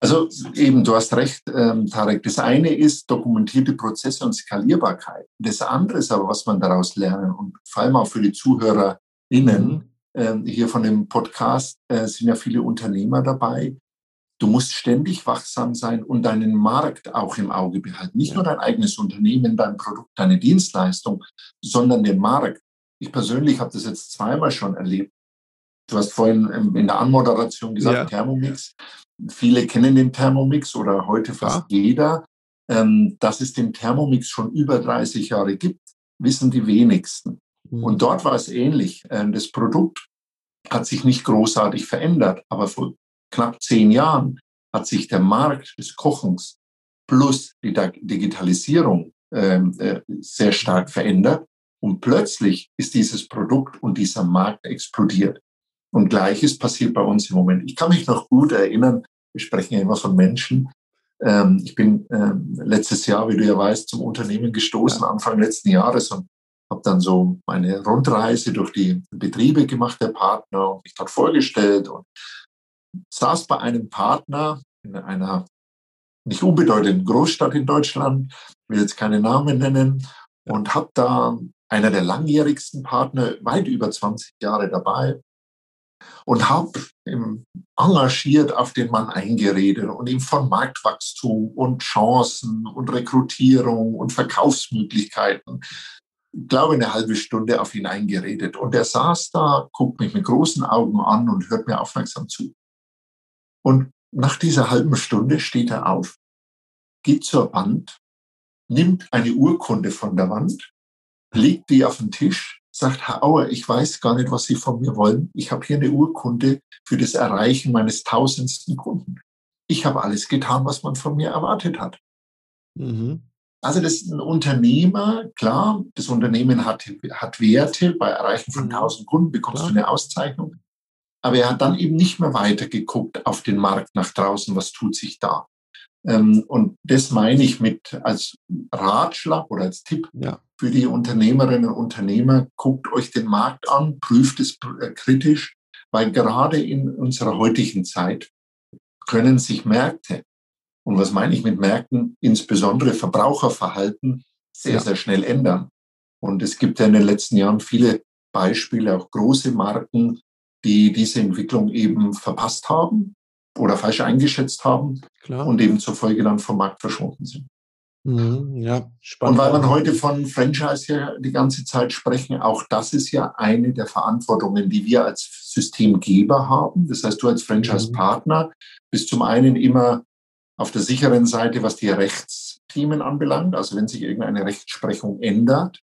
Also eben, du hast recht, ähm, Tarek. Das eine ist dokumentierte Prozesse und Skalierbarkeit. Das andere ist aber, was man daraus lernen und vor allem auch für die ZuhörerInnen mhm. ähm, hier von dem Podcast äh, sind ja viele Unternehmer dabei. Du musst ständig wachsam sein und deinen Markt auch im Auge behalten. Nicht nur dein eigenes Unternehmen, dein Produkt, deine Dienstleistung, sondern den Markt. Ich persönlich habe das jetzt zweimal schon erlebt. Du hast vorhin in der Anmoderation gesagt, ja. Thermomix. Viele kennen den Thermomix oder heute fast ja. jeder. Ähm, dass es den Thermomix schon über 30 Jahre gibt, wissen die wenigsten. Mhm. Und dort war es ähnlich. Ähm, das Produkt hat sich nicht großartig verändert, aber vor knapp zehn Jahren hat sich der Markt des Kochens plus die Digitalisierung ähm, äh, sehr stark verändert. Und plötzlich ist dieses Produkt und dieser Markt explodiert. Und Gleiches passiert bei uns im Moment. Ich kann mich noch gut erinnern, wir sprechen ja immer von Menschen. Ähm, ich bin ähm, letztes Jahr, wie du ja weißt, zum Unternehmen gestoßen, Anfang letzten Jahres und habe dann so meine Rundreise durch die Betriebe gemacht, der Partner, und mich dort vorgestellt und saß bei einem Partner in einer nicht unbedeutenden Großstadt in Deutschland, will jetzt keine Namen nennen, und habe da einer der langjährigsten Partner, weit über 20 Jahre dabei, und habe engagiert auf den Mann eingeredet und ihm von Marktwachstum und Chancen und Rekrutierung und Verkaufsmöglichkeiten, ich glaube, eine halbe Stunde auf ihn eingeredet. Und er saß da, guckt mich mit großen Augen an und hört mir aufmerksam zu. Und nach dieser halben Stunde steht er auf, geht zur Wand, nimmt eine Urkunde von der Wand, legt die auf den Tisch, sagt, Herr Auer, ich weiß gar nicht, was Sie von mir wollen. Ich habe hier eine Urkunde für das Erreichen meines tausendsten Kunden. Ich habe alles getan, was man von mir erwartet hat. Mhm. Also das ist ein Unternehmer, klar, das Unternehmen hat, hat Werte, bei Erreichen von 1000 mhm. Kunden bekommst klar. du eine Auszeichnung. Aber er hat dann eben nicht mehr weiter geguckt auf den Markt nach draußen, was tut sich da. Ähm, und das meine ich mit als Ratschlag oder als Tipp ja. Für die Unternehmerinnen und Unternehmer, guckt euch den Markt an, prüft es äh, kritisch, weil gerade in unserer heutigen Zeit können sich Märkte, und was meine ich mit Märkten, insbesondere Verbraucherverhalten, sehr, ja. sehr schnell ändern. Und es gibt ja in den letzten Jahren viele Beispiele, auch große Marken, die diese Entwicklung eben verpasst haben oder falsch eingeschätzt haben Klar. und eben zur Folge dann vom Markt verschwunden sind. Mhm, ja, spannend. Und weil man heute von Franchise hier die ganze Zeit sprechen, auch das ist ja eine der Verantwortungen, die wir als Systemgeber haben. Das heißt, du als Franchise-Partner bist zum einen immer auf der sicheren Seite, was die Rechtsthemen anbelangt. Also wenn sich irgendeine Rechtsprechung ändert,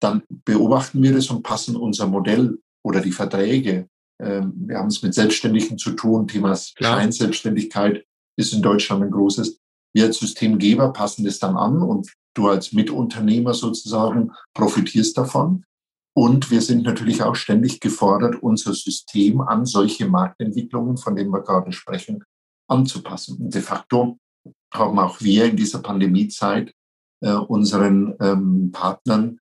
dann beobachten wir das und passen unser Modell oder die Verträge ähm, wir haben es mit Selbstständigen zu tun. Thema Scheinselbstständigkeit ist in Deutschland ein großes. Wir als Systemgeber passen das dann an und du als Mitunternehmer sozusagen profitierst davon. Und wir sind natürlich auch ständig gefordert, unser System an solche Marktentwicklungen, von denen wir gerade sprechen, anzupassen. Und de facto haben auch wir in dieser Pandemiezeit äh, unseren ähm, Partnern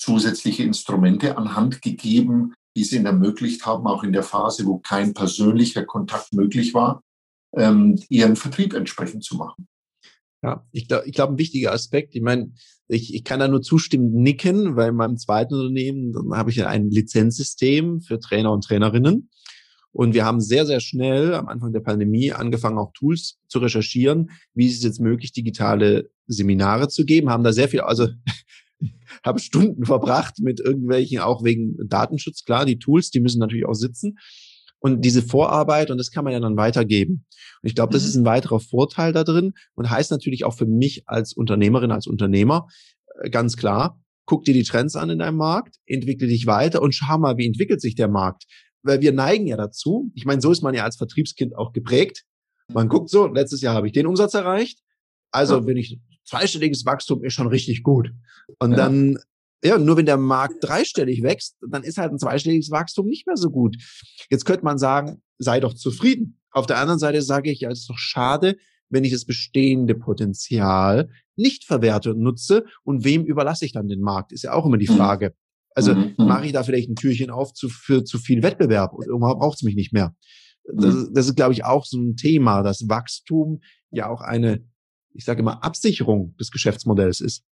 zusätzliche Instrumente an Hand gegeben, die es ihnen ermöglicht haben, auch in der Phase, wo kein persönlicher Kontakt möglich war, ähm, ihren Vertrieb entsprechend zu machen. Ja, ich glaube, ich glaube, ein wichtiger Aspekt, ich meine, ich, ich kann da nur zustimmend nicken, weil in meinem zweiten Unternehmen, dann habe ich ja ein Lizenzsystem für Trainer und Trainerinnen. Und wir haben sehr, sehr schnell am Anfang der Pandemie angefangen, auch Tools zu recherchieren, wie ist es jetzt möglich, digitale Seminare zu geben, haben da sehr viel, also habe Stunden verbracht mit irgendwelchen, auch wegen Datenschutz, klar, die Tools, die müssen natürlich auch sitzen. Und diese Vorarbeit, und das kann man ja dann weitergeben. Und ich glaube, das mhm. ist ein weiterer Vorteil da drin und heißt natürlich auch für mich als Unternehmerin, als Unternehmer, äh, ganz klar, guck dir die Trends an in deinem Markt, entwickle dich weiter und schau mal, wie entwickelt sich der Markt. Weil wir neigen ja dazu, ich meine, so ist man ja als Vertriebskind auch geprägt. Man guckt so, letztes Jahr habe ich den Umsatz erreicht, also ja. bin ich zweistelliges Wachstum ist schon richtig gut. Und ja. dann, ja, nur wenn der Markt dreistellig wächst, dann ist halt ein zweistelliges Wachstum nicht mehr so gut. Jetzt könnte man sagen, sei doch zufrieden. Auf der anderen Seite sage ich, ja, es ist doch schade, wenn ich das bestehende Potenzial nicht verwerte und nutze und wem überlasse ich dann den Markt, ist ja auch immer die mhm. Frage. Also mhm. mache ich da vielleicht ein Türchen auf zu, für zu viel Wettbewerb und irgendwann braucht es mich nicht mehr. Das, mhm. das ist, glaube ich, auch so ein Thema, dass Wachstum ja auch eine ich sage immer, Absicherung des Geschäftsmodells ist.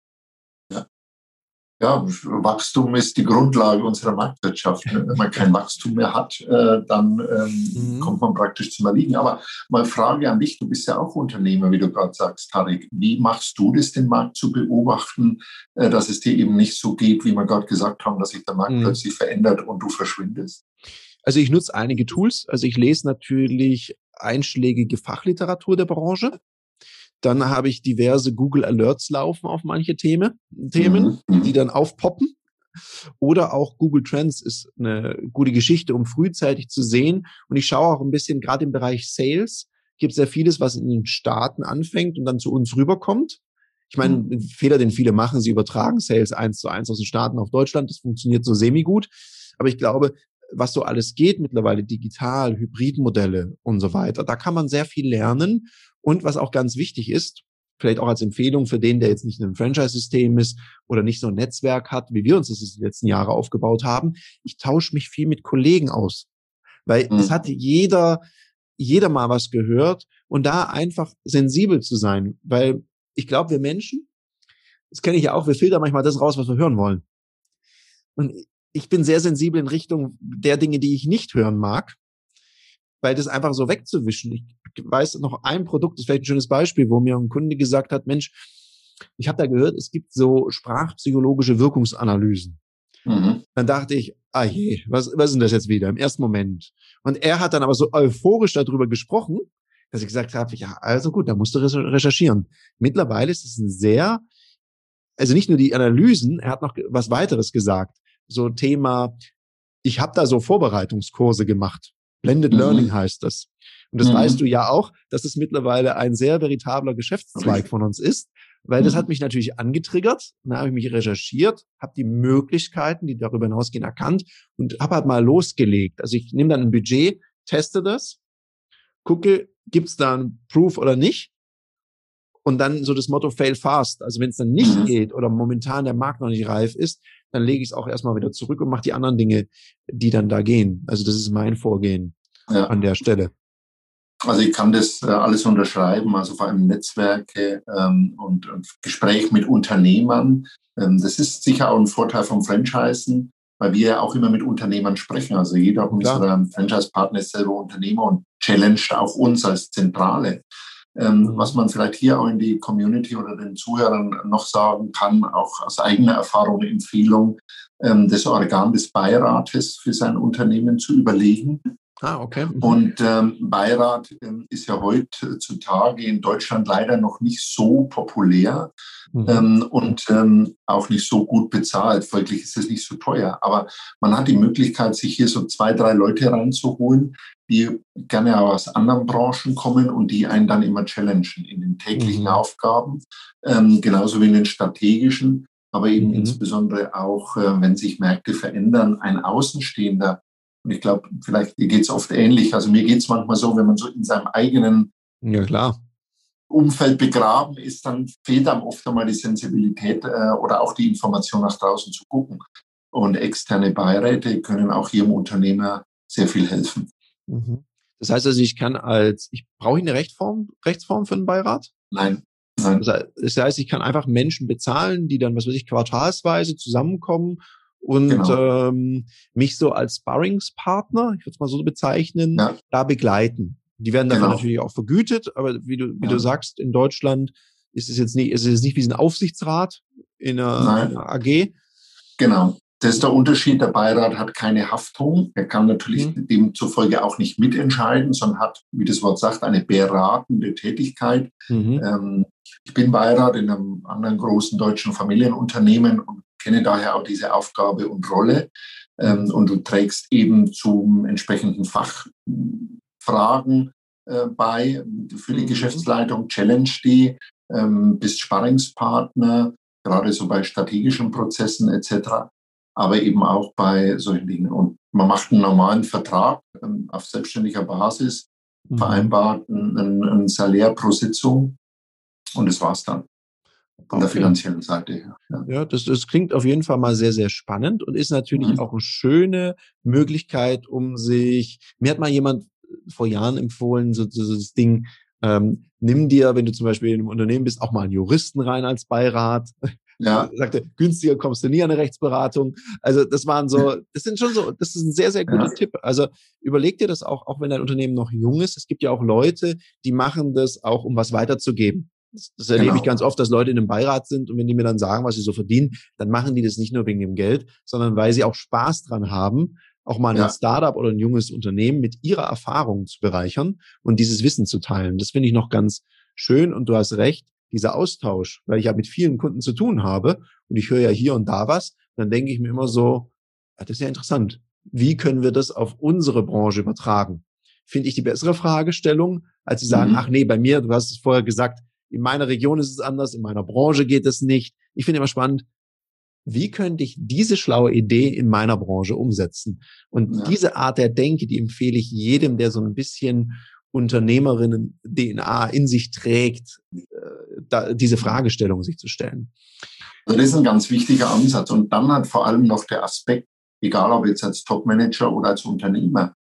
Ja. Wachstum ist die Grundlage unserer Marktwirtschaft. Ne? Wenn man kein Wachstum mehr hat, äh, dann ähm, mhm. kommt man praktisch zum Erliegen. Aber mal Frage an dich, du bist ja auch Unternehmer, wie du gerade sagst, Tarek. Wie machst du das, den Markt zu beobachten, äh, dass es dir eben nicht so geht, wie wir gerade gesagt haben, dass sich der Markt mhm. plötzlich verändert und du verschwindest? Also ich nutze einige Tools. Also ich lese natürlich einschlägige Fachliteratur der Branche. Dann habe ich diverse Google Alerts laufen auf manche Themen, Themen, mhm. die dann aufpoppen. Oder auch Google Trends ist eine gute Geschichte, um frühzeitig zu sehen. Und ich schaue auch ein bisschen, gerade im Bereich Sales, gibt es ja vieles, was in den Staaten anfängt und dann zu uns rüberkommt. Ich meine, mhm. Fehler, den viele machen, sie übertragen Sales eins zu eins aus den Staaten auf Deutschland. Das funktioniert so semi-gut. Aber ich glaube, was so alles geht mittlerweile, digital, Hybridmodelle und so weiter, da kann man sehr viel lernen. Und was auch ganz wichtig ist, vielleicht auch als Empfehlung für den, der jetzt nicht in einem Franchise-System ist oder nicht so ein Netzwerk hat, wie wir uns das die letzten Jahre aufgebaut haben, ich tausche mich viel mit Kollegen aus. Weil mhm. es hat jeder, jeder mal was gehört und da einfach sensibel zu sein, weil ich glaube, wir Menschen, das kenne ich ja auch, wir filtern manchmal das raus, was wir hören wollen. Und ich bin sehr sensibel in Richtung der Dinge, die ich nicht hören mag, weil das einfach so wegzuwischen. Ich weiß noch ein Produkt, das ist vielleicht ein schönes Beispiel, wo mir ein Kunde gesagt hat, Mensch, ich habe da gehört, es gibt so sprachpsychologische Wirkungsanalysen. Mhm. Dann dachte ich, ah je, was, was ist denn das jetzt wieder im ersten Moment? Und er hat dann aber so euphorisch darüber gesprochen, dass ich gesagt habe, ja, also gut, da musst du recherchieren. Mittlerweile ist es ein sehr, also nicht nur die Analysen, er hat noch was weiteres gesagt so Thema, ich habe da so Vorbereitungskurse gemacht. Blended mhm. Learning heißt das. Und das mhm. weißt du ja auch, dass es mittlerweile ein sehr veritabler Geschäftszweig von uns ist, weil das mhm. hat mich natürlich angetriggert. Dann habe ich mich recherchiert, habe die Möglichkeiten, die darüber hinausgehen, erkannt und habe halt mal losgelegt. Also ich nehme dann ein Budget, teste das, gucke, gibt es da ein Proof oder nicht und dann so das Motto fail fast. Also wenn es dann nicht mhm. geht oder momentan der Markt noch nicht reif ist, dann lege ich es auch erstmal wieder zurück und mache die anderen Dinge, die dann da gehen. Also das ist mein Vorgehen ja. an der Stelle. Also ich kann das äh, alles unterschreiben, also vor allem Netzwerke ähm, und, und Gespräch mit Unternehmern. Ähm, das ist sicher auch ein Vorteil vom Franchisen, weil wir ja auch immer mit Unternehmern sprechen. Also jeder unserer Franchise-Partner ist selber Unternehmer und challenged auch uns als Zentrale. Ähm, mhm. was man vielleicht hier auch in die Community oder den Zuhörern noch sagen kann, auch aus eigener Erfahrung Empfehlung, ähm, das Organ des Beirates für sein Unternehmen zu überlegen. Ah, okay. Mhm. Und ähm, Beirat ähm, ist ja heutzutage in Deutschland leider noch nicht so populär mhm. ähm, und ähm, auch nicht so gut bezahlt. Folglich ist es nicht so teuer. Aber man hat die Möglichkeit, sich hier so zwei, drei Leute reinzuholen, die gerne aus anderen Branchen kommen und die einen dann immer challengen in den täglichen mhm. Aufgaben, ähm, genauso wie in den strategischen, aber eben mhm. insbesondere auch, äh, wenn sich Märkte verändern, ein Außenstehender. Und ich glaube, vielleicht geht es oft ähnlich. Also mir geht es manchmal so, wenn man so in seinem eigenen ja. Umfeld begraben ist, dann fehlt einem oft einmal die Sensibilität äh, oder auch die Information nach draußen zu gucken. Und externe Beiräte können auch hier im Unternehmer sehr viel helfen. Mhm. Das heißt also, ich kann als, ich brauche eine Rechtsform, Rechtsform für einen Beirat? Nein. Nein. Das heißt, ich kann einfach Menschen bezahlen, die dann, was weiß ich, quartalsweise zusammenkommen und genau. ähm, mich so als Sparringspartner, ich würde es mal so bezeichnen, ja. da begleiten. Die werden dafür genau. natürlich auch vergütet, aber wie du, wie ja. du sagst, in Deutschland ist es jetzt nicht, ist es nicht wie ein Aufsichtsrat in einer, in einer AG. Genau. Das ist der Unterschied. Der Beirat hat keine Haftung. Er kann natürlich mhm. demzufolge auch nicht mitentscheiden, sondern hat, wie das Wort sagt, eine beratende Tätigkeit. Mhm. Ähm, ich bin Beirat in einem anderen großen deutschen Familienunternehmen und kenne daher auch diese Aufgabe und Rolle. Ähm, und du trägst eben zum entsprechenden Fachfragen äh, bei für die mhm. Geschäftsleitung, challenge die, ähm, bist Sparringspartner, gerade so bei strategischen Prozessen etc aber eben auch bei solchen Dingen. Und man macht einen normalen Vertrag ähm, auf selbstständiger Basis, mhm. vereinbart ein, ein Salär pro Sitzung und das war's dann. Von der finanziellen Seite her. Ja, ja das, das klingt auf jeden Fall mal sehr, sehr spannend und ist natürlich mhm. auch eine schöne Möglichkeit, um sich, mir hat mal jemand vor Jahren empfohlen, so, so das Ding, ähm, nimm dir, wenn du zum Beispiel in einem Unternehmen bist, auch mal einen Juristen rein als Beirat. Ja. Sagte, günstiger kommst du nie an eine Rechtsberatung. Also das waren so, das sind schon so, das ist ein sehr, sehr guter ja. Tipp. Also überleg dir das auch, auch wenn dein Unternehmen noch jung ist. Es gibt ja auch Leute, die machen das auch, um was weiterzugeben. Das, erlebe genau. ich ganz oft, dass Leute in einem Beirat sind und wenn die mir dann sagen, was sie so verdienen, dann machen die das nicht nur wegen dem Geld, sondern weil sie auch Spaß dran haben, auch mal ein ja. Startup oder ein junges Unternehmen mit ihrer Erfahrung zu bereichern und dieses Wissen zu teilen. Das finde ich noch ganz schön und du hast recht, dieser Austausch, weil ich ja mit vielen Kunden zu tun habe und ich höre ja hier und da was, dann denke ich mir immer so, ja, das ist ja interessant. Wie können wir das auf unsere Branche übertragen? Finde ich die bessere Fragestellung, als zu sagen, mhm. ach nee, bei mir, du hast es vorher gesagt, in meiner Region ist es anders, in meiner Branche geht es nicht. Ich finde immer spannend, wie könnte ich diese schlaue Idee in meiner Branche umsetzen? Und ja. diese Art der Denke, die empfehle ich jedem, der so ein bisschen Unternehmerinnen-DNA in sich trägt, äh, da, diese Fragestellung sich zu stellen. Also das ist ein ganz wichtiger Ansatz. Und dann hat vor allem noch der Aspekt, egal ob jetzt als Topmanager oder als Unternehmer,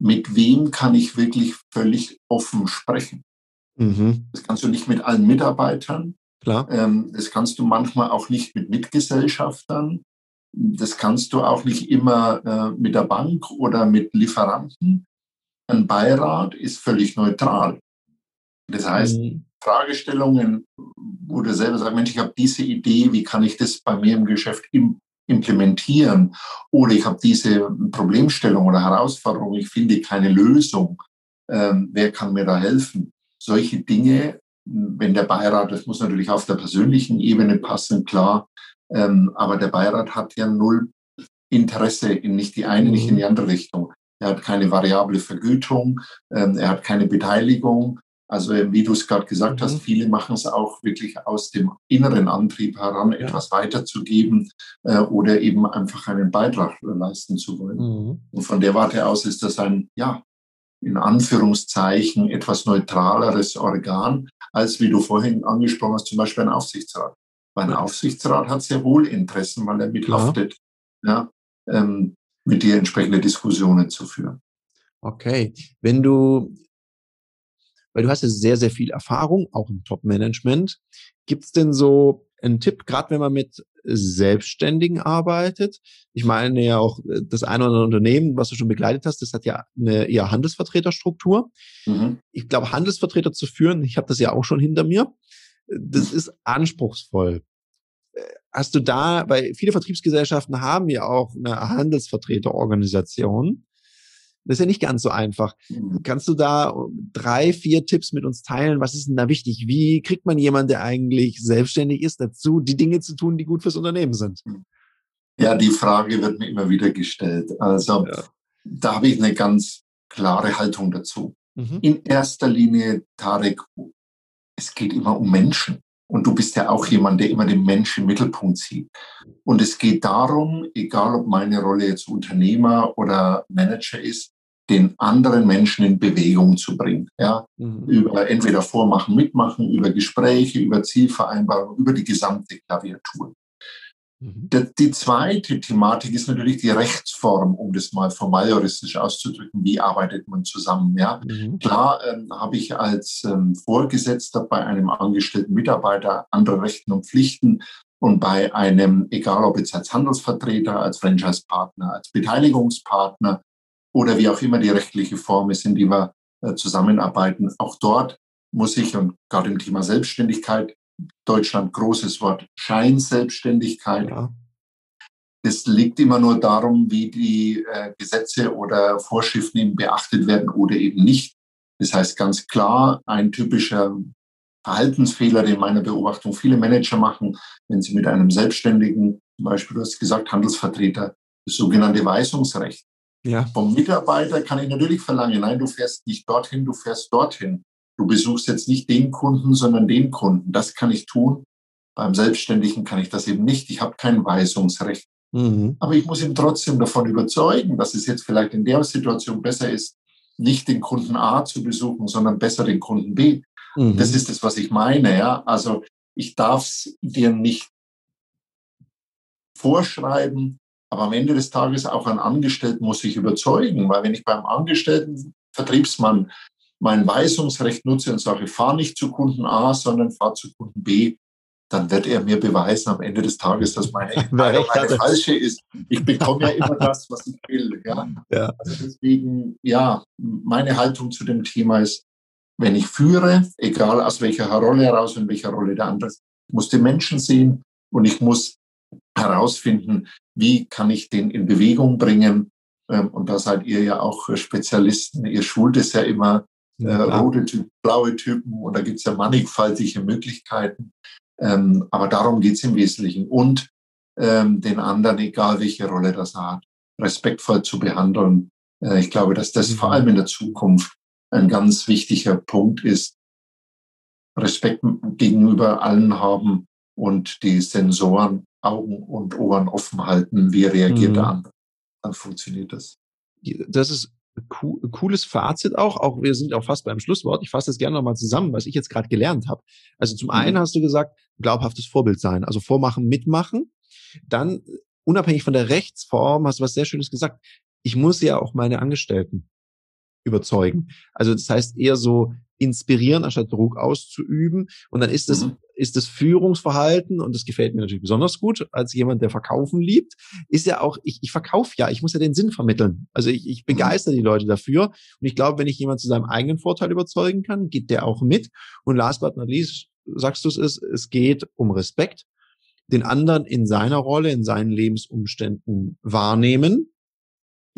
mit wem kann ich wirklich völlig offen sprechen? Mhm. Das kannst du nicht mit allen Mitarbeitern. Klar. Ähm, das kannst du manchmal auch nicht mit Mitgesellschaftern. Das kannst du auch nicht immer äh, mit der Bank oder mit Lieferanten. Ein Beirat ist völlig neutral. Das heißt, mhm. Fragestellungen, wo du selber sagst, Mensch, ich habe diese Idee, wie kann ich das bei mir im Geschäft im, implementieren? Oder ich habe diese Problemstellung oder Herausforderung, ich finde keine Lösung. Ähm, wer kann mir da helfen? Solche Dinge, wenn der Beirat, das muss natürlich auf der persönlichen Ebene passen, klar, ähm, aber der Beirat hat ja null Interesse in nicht die eine, nicht in die mhm. andere Richtung. Er hat keine variable Vergütung, ähm, er hat keine Beteiligung. Also wie du es gerade gesagt mhm. hast, viele machen es auch wirklich aus dem inneren Antrieb heran, ja. etwas weiterzugeben äh, oder eben einfach einen Beitrag leisten zu wollen. Mhm. Und von der Warte aus ist das ein, ja, in Anführungszeichen etwas neutraleres Organ, als wie du vorhin angesprochen hast, zum Beispiel ein Aufsichtsrat. Weil ein Aufsichtsrat hat sehr wohl Interessen, weil er mithaftet, ja, ähm, mit dir entsprechende Diskussionen zu führen. Okay, wenn du, weil du hast ja sehr, sehr viel Erfahrung, auch im Top-Management, gibt es denn so einen Tipp, gerade wenn man mit Selbstständigen arbeitet. Ich meine ja auch äh, das eine oder andere Unternehmen, was du schon begleitet hast, das hat ja eine eher Handelsvertreterstruktur. Mhm. Ich glaube, Handelsvertreter zu führen, ich habe das ja auch schon hinter mir, das ist anspruchsvoll. Äh, hast du da, weil viele Vertriebsgesellschaften haben ja auch eine Handelsvertreterorganisation. Das ist ja nicht ganz so einfach. Mhm. Kannst du da drei, vier Tipps mit uns teilen? Was ist denn da wichtig? Wie kriegt man jemanden, der eigentlich selbstständig ist, dazu, die Dinge zu tun, die gut fürs Unternehmen sind? Ja, die Frage wird mir immer wieder gestellt. Also ja. da habe ich eine ganz klare Haltung dazu. Mhm. In erster Linie, Tarek, es geht immer um Menschen. Und du bist ja auch jemand, der immer den Menschen im Mittelpunkt sieht. Und es geht darum, egal ob meine Rolle jetzt Unternehmer oder Manager ist, den anderen Menschen in Bewegung zu bringen. Ja? Mhm. Über entweder Vormachen, Mitmachen, über Gespräche, über Zielvereinbarungen, über die gesamte Klaviatur. Mhm. Die zweite Thematik ist natürlich die Rechtsform, um das mal formal juristisch auszudrücken. Wie arbeitet man zusammen? Ja, mhm. klar ähm, habe ich als ähm, Vorgesetzter bei einem angestellten Mitarbeiter andere Rechten und Pflichten und bei einem, egal ob jetzt als Handelsvertreter, als Franchise-Partner, als Beteiligungspartner oder wie auch immer die rechtliche Form ist, in die wir äh, zusammenarbeiten. Auch dort muss ich, und gerade im Thema Selbstständigkeit, Deutschland großes Wort, Scheinselbstständigkeit. Ja. Es liegt immer nur darum, wie die äh, Gesetze oder Vorschriften eben beachtet werden oder eben nicht. Das heißt ganz klar, ein typischer Verhaltensfehler, den meiner Beobachtung viele Manager machen, wenn sie mit einem Selbstständigen, zum Beispiel du hast gesagt, Handelsvertreter, das sogenannte Weisungsrecht. Ja. Vom Mitarbeiter kann ich natürlich verlangen, nein, du fährst nicht dorthin, du fährst dorthin. Du besuchst jetzt nicht den Kunden, sondern den Kunden. Das kann ich tun. Beim Selbstständigen kann ich das eben nicht. Ich habe kein Weisungsrecht. Mhm. Aber ich muss ihn trotzdem davon überzeugen, dass es jetzt vielleicht in der Situation besser ist, nicht den Kunden A zu besuchen, sondern besser den Kunden B. Mhm. Das ist das, was ich meine. Ja? Also ich darf es dir nicht vorschreiben, aber am Ende des Tages auch ein Angestellten muss ich überzeugen, weil wenn ich beim Angestellten Vertriebsmann mein Weisungsrecht nutze und sage, fahr nicht zu Kunden A, sondern fahr zu Kunden B, dann wird er mir beweisen am Ende des Tages, dass meine Entscheidung eine falsche ist. Ich bekomme ja immer das, was ich will. Ja? ja. Also deswegen, ja, meine Haltung zu dem Thema ist, wenn ich führe, egal aus welcher Rolle heraus, in welcher Rolle der andere ist, muss den Menschen sehen und ich muss herausfinden, wie kann ich den in Bewegung bringen. Ähm, und da seid ihr ja auch Spezialisten. Ihr schult es ja immer, äh, rote Typen, blaue Typen und da gibt es ja mannigfaltige Möglichkeiten. Ähm, aber darum geht es im Wesentlichen. Und ähm, den anderen, egal welche Rolle das hat, respektvoll zu behandeln. Äh, ich glaube, dass das mhm. vor allem in der Zukunft ein ganz wichtiger Punkt ist. Respekt gegenüber allen haben und die Sensoren, Augen und Ohren offen halten. Wie reagiert mhm. der andere? Dann funktioniert das. Das ist cooles Fazit auch. Auch wir sind auch fast beim Schlusswort. Ich fasse das gerne nochmal zusammen, was ich jetzt gerade gelernt habe. Also zum mhm. einen hast du gesagt, glaubhaftes Vorbild sein, also vormachen, mitmachen. Dann unabhängig von der Rechtsform hast du was sehr Schönes gesagt. Ich muss ja auch meine Angestellten überzeugen. Also das heißt eher so inspirieren, anstatt Druck auszuüben. Und dann ist es, mhm. Ist das Führungsverhalten, und das gefällt mir natürlich besonders gut, als jemand, der Verkaufen liebt, ist ja auch, ich, ich verkaufe ja, ich muss ja den Sinn vermitteln. Also ich, ich begeister die Leute dafür. Und ich glaube, wenn ich jemand zu seinem eigenen Vorteil überzeugen kann, geht der auch mit. Und last but not least, sagst du es es geht um Respekt, den anderen in seiner Rolle, in seinen Lebensumständen wahrnehmen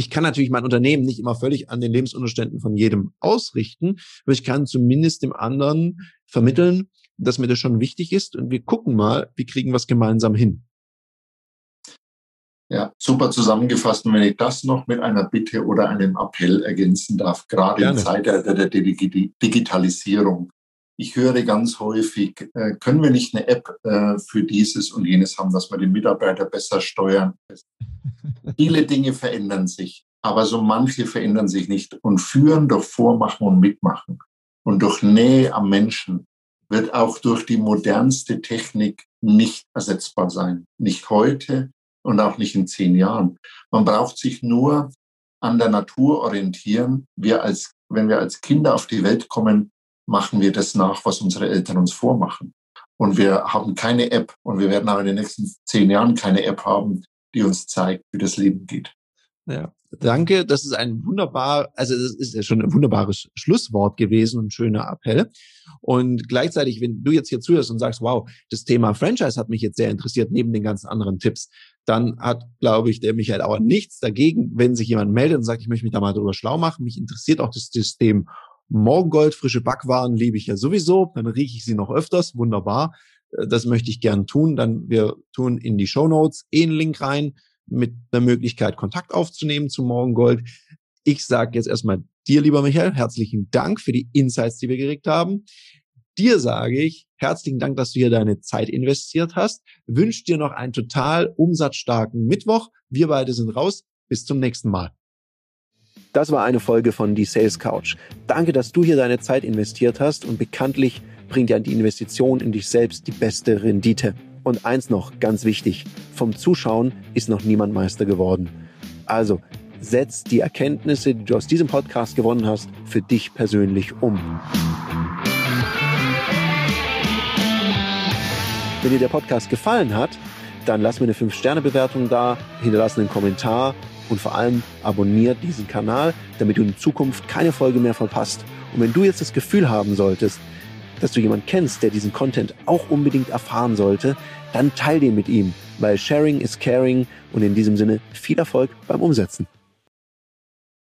ich kann natürlich mein Unternehmen nicht immer völlig an den Lebensumständen von jedem ausrichten, aber ich kann zumindest dem anderen vermitteln, dass mir das schon wichtig ist und wir gucken mal, wie kriegen wir es gemeinsam hin. Ja, super zusammengefasst. Und wenn ich das noch mit einer Bitte oder einem Appell ergänzen darf, gerade Gerne. in Zeitalter der Digitalisierung. Ich höre ganz häufig, äh, können wir nicht eine App äh, für dieses und jenes haben, dass wir den Mitarbeiter besser steuern? Viele Dinge verändern sich, aber so manche verändern sich nicht. Und führen durch Vormachen und Mitmachen und durch Nähe am Menschen wird auch durch die modernste Technik nicht ersetzbar sein. Nicht heute und auch nicht in zehn Jahren. Man braucht sich nur an der Natur orientieren. Wir als, wenn wir als Kinder auf die Welt kommen, machen wir das nach, was unsere Eltern uns vormachen. Und wir haben keine App und wir werden auch in den nächsten zehn Jahren keine App haben, die uns zeigt, wie das Leben geht. Ja, danke. Das ist ein wunderbar, also das ist ja schon ein wunderbares Schlusswort gewesen und schöner Appell. Und gleichzeitig, wenn du jetzt hier zuhörst und sagst, wow, das Thema Franchise hat mich jetzt sehr interessiert, neben den ganzen anderen Tipps, dann hat, glaube ich, der Michael Auer nichts dagegen, wenn sich jemand meldet und sagt, ich möchte mich da mal drüber schlau machen. Mich interessiert auch das System Morgengold, frische Backwaren liebe ich ja sowieso. Dann rieche ich sie noch öfters. Wunderbar. Äh, das möchte ich gern tun. Dann wir tun in die Show Notes eh einen Link rein mit der Möglichkeit, Kontakt aufzunehmen zu Morgengold. Ich sage jetzt erstmal dir, lieber Michael, herzlichen Dank für die Insights, die wir gekriegt haben. Dir sage ich herzlichen Dank, dass du hier deine Zeit investiert hast. Wünsche dir noch einen total umsatzstarken Mittwoch. Wir beide sind raus. Bis zum nächsten Mal. Das war eine Folge von Die Sales Couch. Danke, dass du hier deine Zeit investiert hast und bekanntlich bringt ja die Investition in dich selbst die beste Rendite. Und eins noch, ganz wichtig, vom Zuschauen ist noch niemand Meister geworden. Also, setz die Erkenntnisse, die du aus diesem Podcast gewonnen hast, für dich persönlich um. Wenn dir der Podcast gefallen hat, dann lass mir eine 5-Sterne-Bewertung da, hinterlass einen Kommentar und vor allem abonniert diesen Kanal, damit du in Zukunft keine Folge mehr verpasst. Und wenn du jetzt das Gefühl haben solltest, dass du jemanden kennst, der diesen Content auch unbedingt erfahren sollte, dann teil den mit ihm, weil Sharing is Caring und in diesem Sinne viel Erfolg beim Umsetzen.